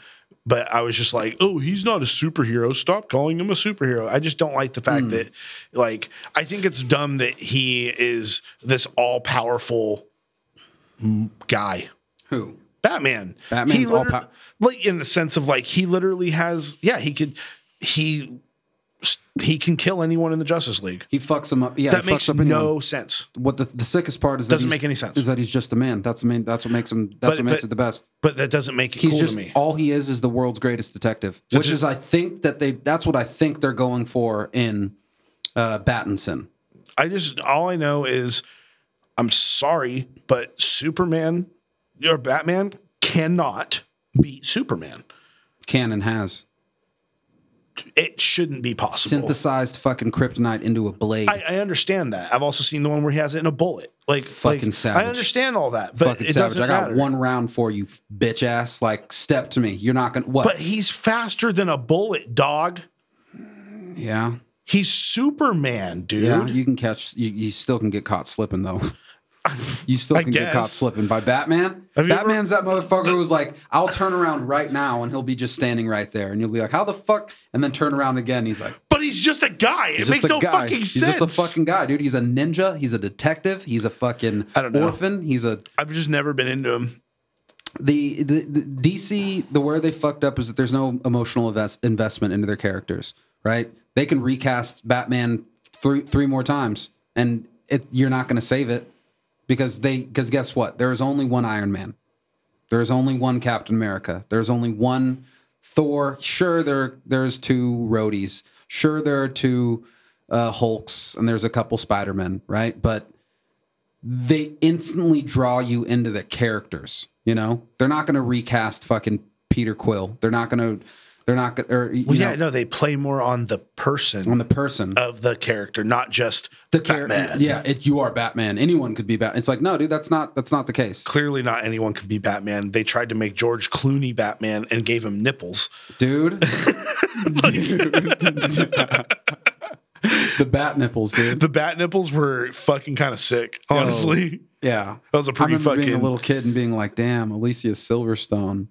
Speaker 3: but I was just like oh he's not a superhero stop calling him a superhero I just don't like the fact hmm. that like I think it's dumb that he is this all powerful guy
Speaker 2: Who?
Speaker 3: Batman
Speaker 2: Batman's
Speaker 3: He
Speaker 2: all-pow-
Speaker 3: like in the sense of like he literally has yeah he could he he can kill anyone in the Justice League
Speaker 2: He fucks him up. Yeah,
Speaker 3: that makes
Speaker 2: fucks up anyone.
Speaker 3: no sense
Speaker 2: What the, the sickest part is that
Speaker 3: Doesn't make any sense.
Speaker 2: Is that he's just a man. That's the main. That's what makes him. That's
Speaker 3: But-
Speaker 2: what makes
Speaker 3: but-
Speaker 2: it the best.
Speaker 3: but that doesn't make it
Speaker 2: He's
Speaker 3: cool
Speaker 2: just
Speaker 3: to me
Speaker 2: all he is is the world's greatest detective, which
Speaker 3: just-
Speaker 2: is I think that they. That's what I think they're going for in uh, Battinson.
Speaker 3: I just all I know is I'm sorry, but Superman or Batman cannot beat Superman.
Speaker 2: Canon has
Speaker 3: It shouldn't be possible.
Speaker 2: synthesized fucking kryptonite into a blade.
Speaker 3: I, I understand that. I've also seen the one where he has it in a bullet. Like
Speaker 2: Fucking
Speaker 3: like,
Speaker 2: savage.
Speaker 3: I understand all that, but
Speaker 2: fucking savage. I got
Speaker 3: matter.
Speaker 2: one round for you, bitch ass. Like step to me. You're not gonna what?
Speaker 3: But he's faster than a bullet, dog.
Speaker 2: yeah,
Speaker 3: He's Superman, dude.
Speaker 2: yeah. You can catch. You, you still can get caught slipping though. You still
Speaker 3: I
Speaker 2: can get caught slipping by Batman.
Speaker 3: Have
Speaker 2: Batman's that motherfucker who's like, I'll turn around right now, and he'll be just standing right there, and you'll be like, how the fuck? And then turn around again. He's like,
Speaker 3: But he's just a guy. It makes no
Speaker 2: guy.
Speaker 3: fucking
Speaker 2: he's
Speaker 3: sense.
Speaker 2: He's just a fucking guy, dude. He's a ninja. He's a detective. He's a fucking
Speaker 3: I don't know.
Speaker 2: orphan. He's a
Speaker 3: I've just never been into him.
Speaker 2: the, the, the DC. The where they fucked up is that there's no emotional invest, investment into their characters. Right? They can recast Batman three three more times, and it, you're not going to save it because they because guess what? There is only one Iron Man. There is only one Captain America. There's only one Thor. Sure, there there's two Rhodeys. Sure, there are two uh, Hulks, and there's a couple Spider Men, right? But they instantly draw you into the characters. You know, they're not going to recast fucking Peter Quill. They're not going to They're not. Or
Speaker 3: Well,
Speaker 2: know,
Speaker 3: yeah, no, they play more on the person
Speaker 2: on the person.
Speaker 3: of the character, not just
Speaker 2: the character.
Speaker 3: Batman.
Speaker 2: Yeah, it, you are Batman. Anyone could be Batman. It's like no, dude, that's not that's not the case,
Speaker 3: Clearly, not anyone can be Batman. They tried to make George Clooney Batman and gave him nipples.
Speaker 2: dude. the bat nipples, dude.
Speaker 3: The bat nipples were fucking kind of sick, honestly.
Speaker 2: Yeah,
Speaker 3: That was a pretty
Speaker 2: remember
Speaker 3: fucking.
Speaker 2: being a little kid and being like, "Damn, Alicia Silverstone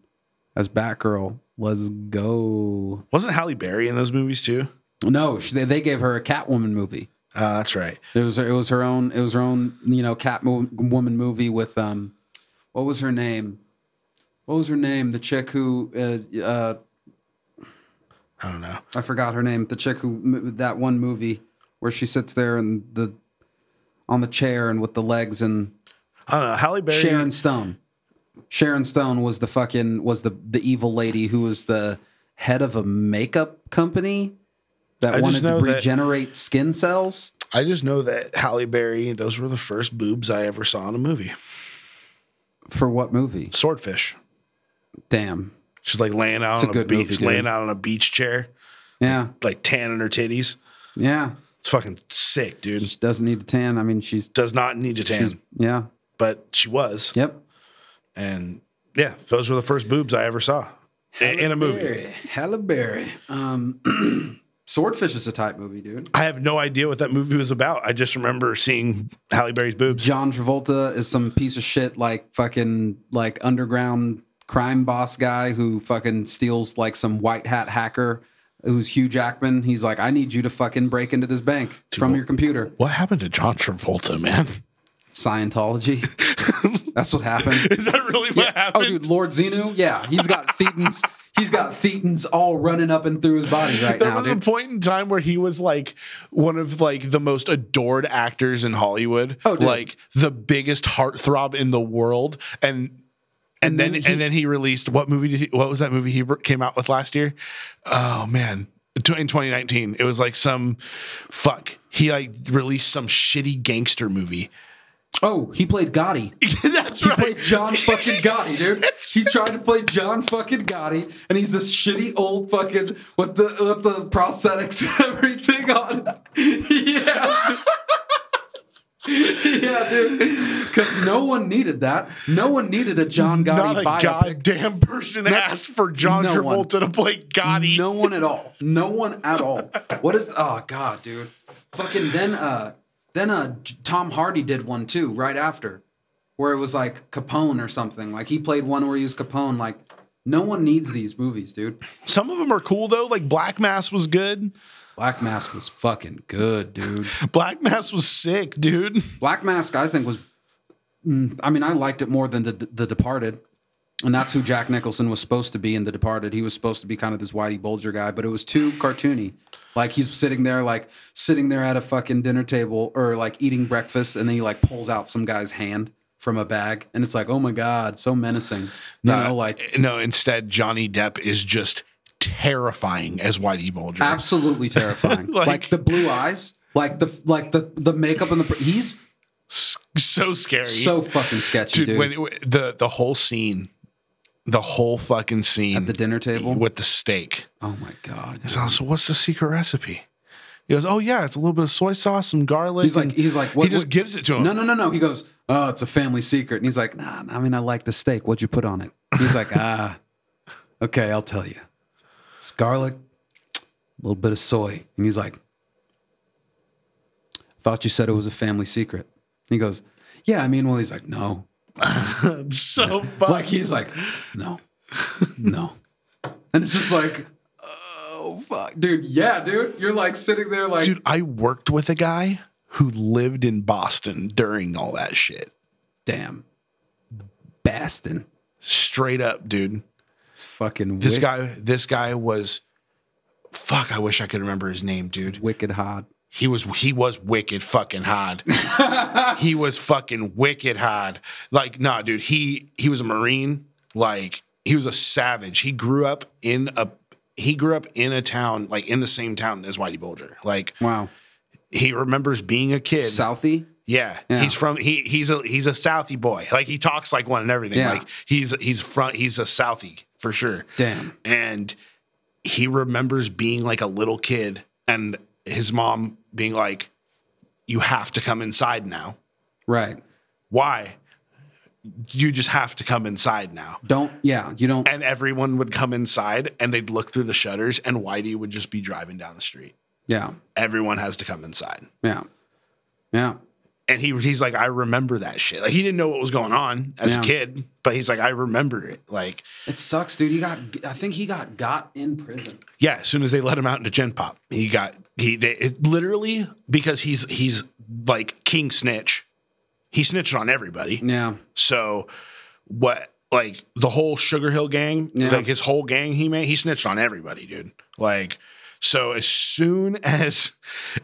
Speaker 2: as Batgirl, let's go."
Speaker 3: Wasn't Halle Berry in those movies too?
Speaker 2: No, she, they, gave her a Catwoman movie.
Speaker 3: Uh, that's right.
Speaker 2: It was it was her own it was her own you know Catwoman movie with um, what was her name? What was her name? The chick who uh, uh
Speaker 3: I don't know.
Speaker 2: I forgot her name. The chick who that one movie where she sits there and the on the chair and with the legs and
Speaker 3: I don't know. Halle Berry.
Speaker 2: Sharon Stone. Sharon Stone was the fucking was the the evil lady who was the head of a makeup company that
Speaker 3: just
Speaker 2: wanted to
Speaker 3: know that-
Speaker 2: regenerate skin cells.
Speaker 3: I just know that Halle Berry. Those were the first boobs I ever saw in a movie.
Speaker 2: For what movie?
Speaker 3: Swordfish.
Speaker 2: Damn.
Speaker 3: She's like laying out
Speaker 2: It's
Speaker 3: on a,
Speaker 2: good
Speaker 3: beach,
Speaker 2: movie,
Speaker 3: laying out on a beach chair,
Speaker 2: Yeah.
Speaker 3: like tanning her titties.
Speaker 2: Yeah.
Speaker 3: It's fucking sick, dude.
Speaker 2: She doesn't need to tan. I mean, she's
Speaker 3: Does not need to
Speaker 2: she's
Speaker 3: tan,
Speaker 2: yeah.
Speaker 3: but she was.
Speaker 2: Yep.
Speaker 3: And yeah, those were the first boobs I ever saw in, in a movie.
Speaker 2: Halle Berry. Um, Swordfish is a type movie, dude.
Speaker 3: I have no idea what that movie was about. I just remember seeing Halle Berry's boobs.
Speaker 2: John Travolta is some piece of shit, like fucking like underground crime boss guy who fucking steals like some white hat hacker who's Hugh Jackman. He's like, I need you to fucking break into this bank from your computer.
Speaker 3: What happened to John Travolta, man?
Speaker 2: Scientology. That's what happened.
Speaker 3: Is that really what
Speaker 2: Yeah. Oh, dude, Lord Xenu. Yeah, he's got thetans. he's got thetans all running up and through his body right
Speaker 3: there
Speaker 2: now,
Speaker 3: was
Speaker 2: dude.
Speaker 3: a point in time where he was like one of like the most adored actors in Hollywood,
Speaker 2: Oh, dude.
Speaker 3: like the biggest heartthrob in the world, and and,
Speaker 2: And
Speaker 3: then,
Speaker 2: then he-
Speaker 3: and then he released what movie did he? What was that movie he came out with last year? Oh man, in 2019, it was like some fuck. He like released some shitty gangster movie.
Speaker 2: Oh, he played Gotti.
Speaker 3: That's
Speaker 2: He
Speaker 3: right.
Speaker 2: played John fucking Gotti, dude. He tried to play John fucking Gotti, and he's this shitty old fucking with the with the prosthetics and everything on. yeah. dude. yeah, dude. Because no one needed that. No one needed a John Gotti
Speaker 3: Not a
Speaker 2: biopic.
Speaker 3: goddamn person asked for John
Speaker 2: no one.
Speaker 3: Travolta to play Gotti.
Speaker 2: No one at all. No one at all. What is? Oh God, dude. Fucking then. Uh, then uh, Tom Hardy did one too right after, where it was like Capone or something. Like he played one where he was Capone. Like no one needs these movies, dude.
Speaker 3: Some of them are cool though. Like Black Mass was good.
Speaker 2: Black Mask was fucking good, dude.
Speaker 3: Black Mass was sick, dude.
Speaker 2: Black Mask, I think was. mm, I mean, I liked it more than the the Departed, and that's who Jack Nicholson was supposed to be in The Departed. He was supposed to be kind of this Whitey Bulger guy, but it was too cartoony. Like he's sitting there, like sitting there at a fucking dinner table or like eating breakfast, and then he like pulls out some guy's hand from a bag, and it's like, oh my god, so menacing. You
Speaker 3: No,
Speaker 2: know, like eh,
Speaker 3: no. Instead, Johnny Depp is just terrifying as Whitey Bulger.
Speaker 2: absolutely terrifying.
Speaker 3: Like-
Speaker 2: like, the blue eyes, like the like the the makeup and the he's
Speaker 3: so scary.
Speaker 2: so fucking sketchy,
Speaker 3: dude,
Speaker 2: dude.
Speaker 3: when it, the the whole scene, the whole fucking scene
Speaker 2: at the dinner table.
Speaker 3: with the steak.
Speaker 2: Oh my god.
Speaker 3: He's like, so what's the secret recipe? He goes, oh yeah, it's a little bit of soy sauce, some garlic.
Speaker 2: He's like, he's like, what, he
Speaker 3: just
Speaker 2: what-
Speaker 3: gives it to him.
Speaker 2: no, no, no, no. He goes, oh, it's a family secret, and he's like, nah. I mean, I like the steak. What'd you put on it? He's like, ah, okay, I'll tell you. It's garlic, a little bit of soy, and he's like, thought you said it was a family secret. He goes, yeah. I mean, well, he's like, no.
Speaker 3: so fun.
Speaker 2: Like he's like, no, no, and it's just like, oh fuck, dude. Yeah, dude. You're like sitting there, like,
Speaker 3: dude, I worked with a guy who lived in Boston during all that shit.
Speaker 2: damn, Bastin.
Speaker 3: Straight up, dude.
Speaker 2: It's fucking
Speaker 3: This
Speaker 2: wick-
Speaker 3: guy, this guy was fuck, I wish I could remember his name, dude.
Speaker 2: wicked hot.
Speaker 3: He was he was wicked fucking hard. he was fucking wicked hard. Like, nah, dude, he he was a Marine. Like, he was a savage. He grew up in a he grew up in a town, like in the same town as Whitey Bulger. Like,
Speaker 2: Wow.
Speaker 3: he remembers being a kid.
Speaker 2: Southie?
Speaker 3: Yeah,
Speaker 2: Yeah.
Speaker 3: he's from he he's a he's a Southie boy. Like he talks like one and everything.
Speaker 2: Yeah.
Speaker 3: Like he's he's front he's a Southie for sure.
Speaker 2: Damn.
Speaker 3: And he remembers being like a little kid and his mom being like, "You have to come inside now."
Speaker 2: Right.
Speaker 3: Why? You just have to come inside now.
Speaker 2: Don't. Yeah. You don't.
Speaker 3: And everyone would come inside and they'd look through the shutters and Whitey would just be driving down the street.
Speaker 2: Yeah.
Speaker 3: Everyone has to come inside.
Speaker 2: Yeah. Yeah.
Speaker 3: And he he's like, I remember that shit. Like he didn't know what was going on as
Speaker 2: Yeah.
Speaker 3: a kid, but he's like, I remember it. Like,
Speaker 2: It sucks, dude. He got. I think he got got in prison.
Speaker 3: yeah, as soon as they let him out into Gen Pop, he got he they, it, literally because he's he's like king snitch. He snitched on everybody.
Speaker 2: Yeah.
Speaker 3: So what like the whole Sugar Hill gang,
Speaker 2: Yeah.
Speaker 3: like his whole gang he made, he snitched on everybody, dude. Like so as soon as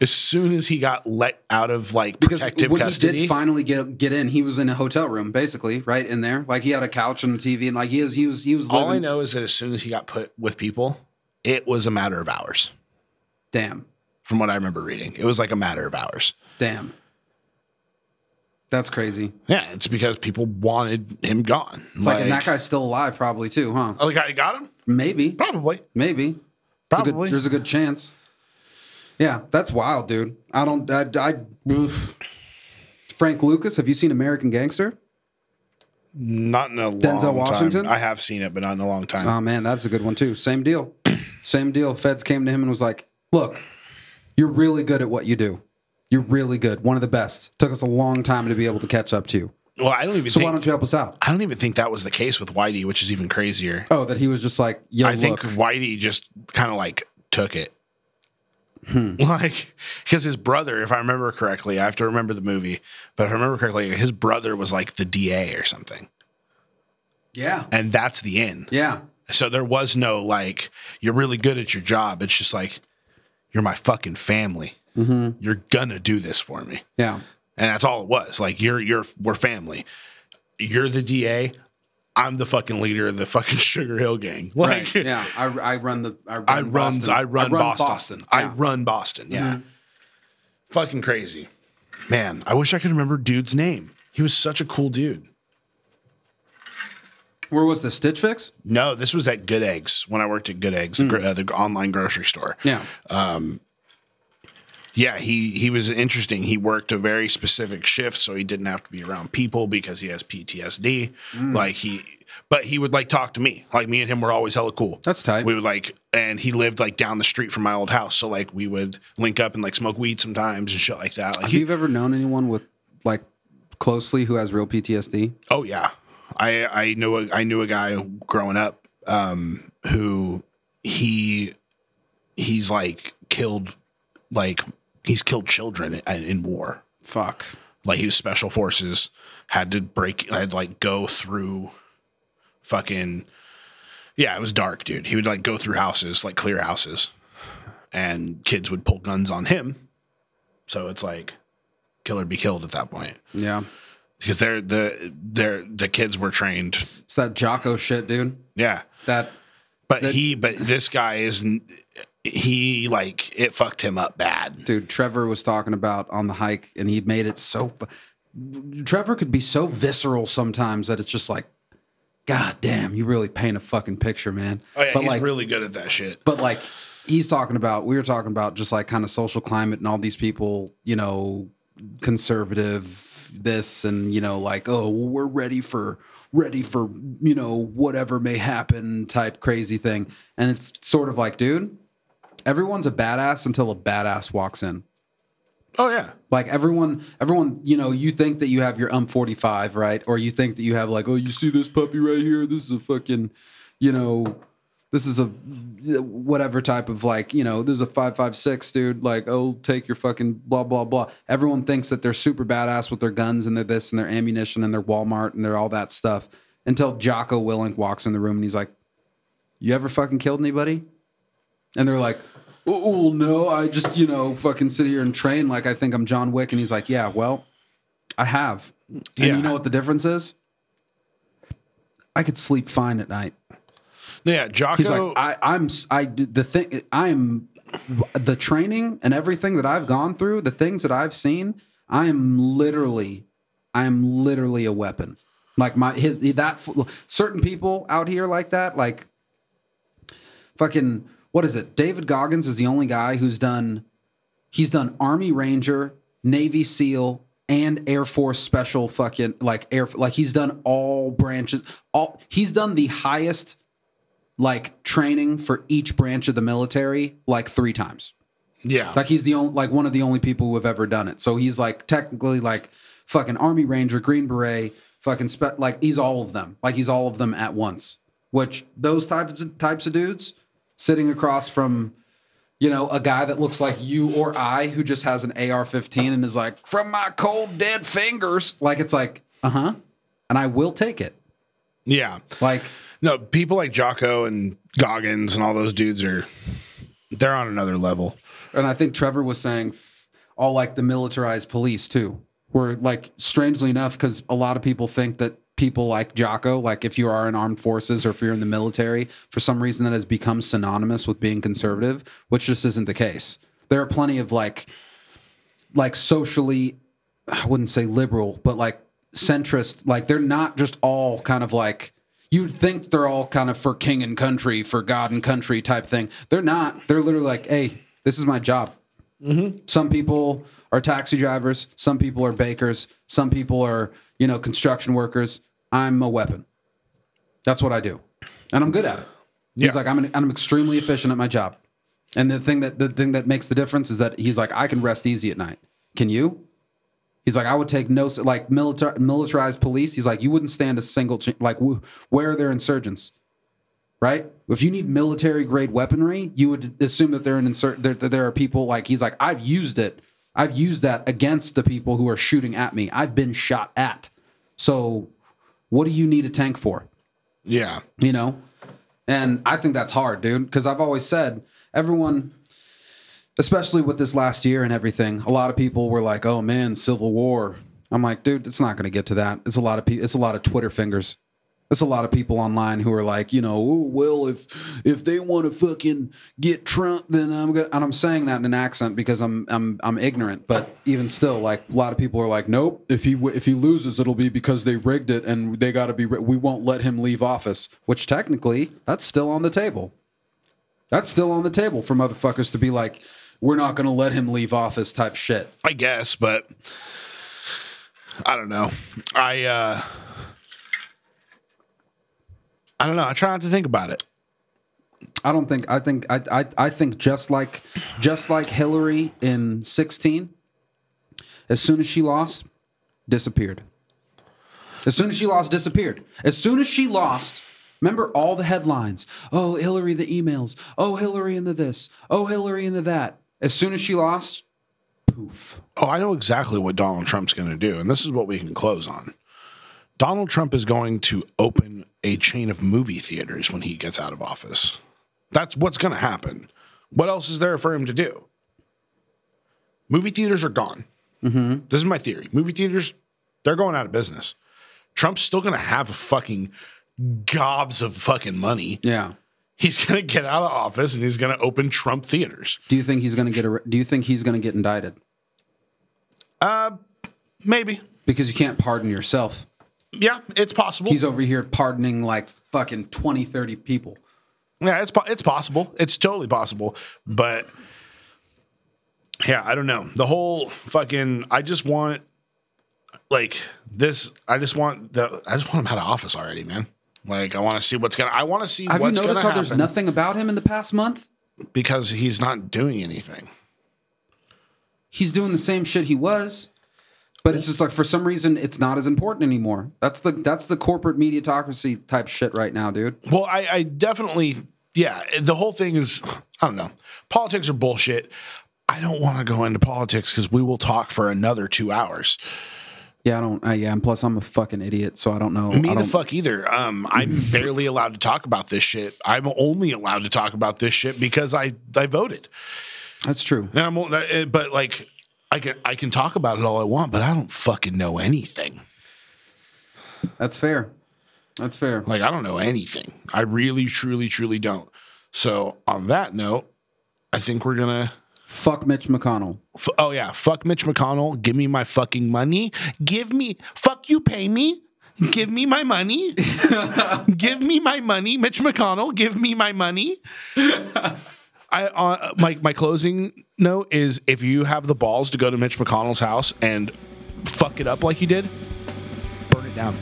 Speaker 3: as soon as he got let out of like
Speaker 2: Because
Speaker 3: protective
Speaker 2: when
Speaker 3: custody,
Speaker 2: he did finally get get in, he was in a hotel room, basically, right in there. Like he had a couch and a TV, and like he was he was he was living.
Speaker 3: all I know is that as soon as he got put with people, it was a matter of hours.
Speaker 2: Damn.
Speaker 3: From what I remember reading, it was like a matter of hours.
Speaker 2: Damn. That's crazy.
Speaker 3: Yeah, it's because people wanted him gone.
Speaker 2: It's like, and that guy's still alive, probably too, huh?
Speaker 3: oh, the guy that got him,
Speaker 2: Maybe,
Speaker 3: probably,
Speaker 2: maybe. There's a good- there's a good chance. Yeah, that's wild, dude. I don't. I. I. Frank Lucas. Have you seen American Gangster?
Speaker 3: Not in a
Speaker 2: Denzel
Speaker 3: long
Speaker 2: Washington?
Speaker 3: time. I have seen it, but not in a long time.
Speaker 2: Oh man, that's a good one too. Same deal. Same deal. Feds came to him and was like, "Look, you're really good at what you do. You're really good. One of the best. Took us a long time to be able to catch up to. you.
Speaker 3: Well, I don't even
Speaker 2: So
Speaker 3: think
Speaker 2: why don't you help us out?"
Speaker 3: I don't even think that was the case with Whitey, which is even crazier.
Speaker 2: Oh, that he was just like, "Yo,
Speaker 3: I think Whitey just kind of like took it.
Speaker 2: Hmm.
Speaker 3: Like, because his brother, if I remember correctly, I have to remember the movie, but if I remember correctly, his brother was like the DA or something.
Speaker 2: yeah,
Speaker 3: And that's the end.
Speaker 2: yeah,
Speaker 3: So there was no like, you're really good at your job. It's just like, you're my fucking family.
Speaker 2: hmm
Speaker 3: You're gonna do this for me.
Speaker 2: yeah,
Speaker 3: And that's all it was. Like, you're, you're, we're family. You're the DA. I'm the fucking leader of the fucking Sugar Hill gang. Like,
Speaker 2: right, yeah." I, I run the. I run.
Speaker 3: I run,
Speaker 2: Boston.
Speaker 3: I run, Boston.
Speaker 2: Boston.
Speaker 3: I
Speaker 2: Yeah.
Speaker 3: run Boston. Yeah.
Speaker 2: Mhm.
Speaker 3: Fucking crazy. Man, I wish I could remember dude's name. He was such a cool dude.
Speaker 2: Where was the Stitch Fix?
Speaker 3: No, this was at Good Eggs when I worked at Good Eggs, the uh, the online grocery store.
Speaker 2: Yeah,
Speaker 3: Um, yeah, he he was interesting. He worked a very specific shift, so he didn't have to be around people because he has PTSD. Like he, but he would like talk to me. Like me and him were always hella cool.
Speaker 2: that's tight.
Speaker 3: we would like and he lived like down the street from my old house so like we would link up and like smoke weed sometimes and shit like that like
Speaker 2: Have
Speaker 3: he,
Speaker 2: you ever known anyone with like closely who has real PTSD?
Speaker 3: oh yeah i i knew a, i knew a guy growing up um who he he's like killed like he's killed children in, in war
Speaker 2: Fuck.
Speaker 3: like he was special forces had to break had to like go through fucking yeah it was dark dude he would like go through houses like clear houses and kids would pull guns on him so it's like kill or be killed at that point
Speaker 2: Yeah.
Speaker 3: because they're the they're the kids were trained
Speaker 2: It's that Jocko shit, dude.
Speaker 3: yeah
Speaker 2: That
Speaker 3: but
Speaker 2: That-
Speaker 3: he but this guy is n- he like it fucked him up bad
Speaker 2: dude Trevor was talking about on the hike, and he made it so. Trevor could be so visceral sometimes that it's just like, God damn, you really paint a fucking picture, man.
Speaker 3: oh yeah
Speaker 2: but
Speaker 3: he's
Speaker 2: like,
Speaker 3: really good at that shit
Speaker 2: but like, he's talking about. We were talking about just like kind of social climate and all these people, you know, conservative this and you know like oh well, we're ready for ready for you know whatever may happen type crazy thing and it's sort of like dude everyone's a badass until a badass walks in.
Speaker 3: Oh yeah.
Speaker 2: Like everyone everyone you know you think that you have your um 45 right? Or you think that you have like oh you see this puppy right here? This is a fucking you know this is a whatever type of like you know this is a 556 dude. Like oh take your fucking blah blah blah. Everyone thinks that they're super badass with their guns and their this and their ammunition and their walmart and their all that stuff until jocko willink walks in the room and he's like you ever fucking killed anybody and they're like oh, oh no i just you know fucking sit here and train like i think i'm john wick and he's like yeah well i have and
Speaker 3: Yeah.
Speaker 2: you know what the difference is i could sleep fine at night
Speaker 3: yeah jocko
Speaker 2: He's like, I, I'm, I, the thing, I'm, the training and everything that I've gone through, the things that I've seen, I am literally, I am literally a weapon. Like my, his, that, certain people out here like that, like fucking, what is it? David Goggins is the only guy who's done he's done Army Ranger, Navy SEAL, and Air Force Special fucking like air like he's done all branches. All he's done the highest like training for each branch of the military like three times.
Speaker 3: Yeah.
Speaker 2: Like he's the only like one of the only people who have ever done it. So he's like technically like fucking Army Ranger, Green Beret, fucking spe- like he's all of them. Like he's all of them at once. Which those types of types of dudes sitting across from you know a guy that looks like you or I who just has an AR-15 and is like from my cold dead fingers. Like it's like uh huh, and I will take it.
Speaker 3: yeah.
Speaker 2: Like
Speaker 3: No, people like Jocko and Goggins and all those dudes are they're on another level.
Speaker 2: and I think Trevor was saying all like the militarized police too. were like strangely enough, because a lot of people think that people like Jocko, like if you are in armed forces or if you're in the military, for some reason that has become synonymous with being conservative, which just isn't the case. There are plenty of like like socially I wouldn't say liberal, but like centrist, like they're not just all kind of like you'd think they're all kind of for king and country, for God and country type thing. They're not. They're literally like, hey, this is my job. Mm-hmm. Some people are taxi drivers. Some people are bakers. Some people are, you know, construction workers. I'm a weapon. That's what I do, and I'm good at it. He's
Speaker 3: Yeah.
Speaker 2: like, I'm an, I'm extremely efficient at my job, and the thing that the thing that makes the difference is that he's like, I can rest easy at night. Can you? He's like, I would take no like militar, militarized police. He's like, you wouldn't stand a single ch- like wh- where are their insurgents, right? If you need military grade weaponry, you would assume that they're an insert. There, that there are people like he's like, I've used it. I've used that against the people who are shooting at me. I've been shot at. So, what do you need a tank for?
Speaker 3: Yeah.
Speaker 2: you know and i think that's hard dude because i've always said everyone especially with this last year and everything a lot of people were like oh man civil war i'm like dude it's not going to get to that it's a lot of people it's a lot of twitter fingers it's a lot of people online who are like you know well if if they want to fucking get trump then i'm gonna and i'm saying that in an accent because i'm i'm i'm ignorant. But even still like a lot of people are like nope. If he if he loses it'll be because they rigged it and they got to be we won't let him leave office which technically that's still on the table. That's still on the table for motherfuckers to be like we're not to let him leave office type shit.
Speaker 3: I guess, but I don't know. I uh I don't know. I try not to think about it.
Speaker 2: I don't think I think I, I I think just like just like Hillary in 16 as soon as she lost disappeared. As soon as she lost disappeared. As soon as she lost remember all the headlines. Oh, Hillary the emails. Oh, Hillary into this. Oh, Hillary into that. As soon as she lost poof.
Speaker 3: Oh, I know exactly what Donald Trump's going to do, and this is what we can close on. Donald Trump is going to open a chain of movie theaters when he gets out of office. That's what's going to happen. What else is there for him to do? Movie theaters are gone.
Speaker 2: Mhm.
Speaker 3: This is my theory. Movie theaters, they're going out of business. Trump's still going to have fucking gobs of fucking money.
Speaker 2: Yeah.
Speaker 3: He's going to get out of office and he's going to open Trump theaters.
Speaker 2: Do you think he's going to get a, do you think he's going to get indicted?
Speaker 3: Uh, maybe.
Speaker 2: Because you can't pardon yourself.
Speaker 3: Yeah, it's possible.
Speaker 2: He's over here pardoning like fucking 20, 30 people.
Speaker 3: Yeah, it's po- it's possible. It's totally possible. But yeah, I don't know. The whole fucking I just want like this I just want the I just want him out of office already, man. Like I want to see what's gonna I want to see
Speaker 2: Have you
Speaker 3: what's
Speaker 2: noticed
Speaker 3: gonna
Speaker 2: how there's nothing about him in the past month?
Speaker 3: because he's not doing anything.
Speaker 2: He's doing the same shit he was, but it's just like for some reason it's not as important anymore. That's the that's the corporate mediatocracy type shit right now, dude.
Speaker 3: Well, I, I definitely, yeah. The whole thing is, I don't know. Politics are bullshit. I don't want to go into politics because we will talk for another two hours.
Speaker 2: Yeah, I don't. Uh, yeah, and plus I'm a fucking idiot, so I don't know.
Speaker 3: Me
Speaker 2: I
Speaker 3: the
Speaker 2: don't,
Speaker 3: fuck either. Um, I'm barely allowed to talk about this shit. I'm only allowed to talk about this shit because I I voted.
Speaker 2: That's true.
Speaker 3: And I'm, but like, I can I can talk about it all I want, but I don't fucking know anything.
Speaker 2: That's fair. That's fair.
Speaker 3: Like, I don't know anything. I really, truly, truly don't. So on that note, I think we're gonna.
Speaker 2: Fuck Mitch McConnell.
Speaker 3: F- oh yeah, fuck Mitch McConnell. Give me my fucking money. Give me fuck you. Pay me. Give me my money. give me my money, Mitch McConnell. Give me my money. I uh, my my closing note is if you have the balls to go to Mitch McConnell's house and fuck it up like you did, burn it down.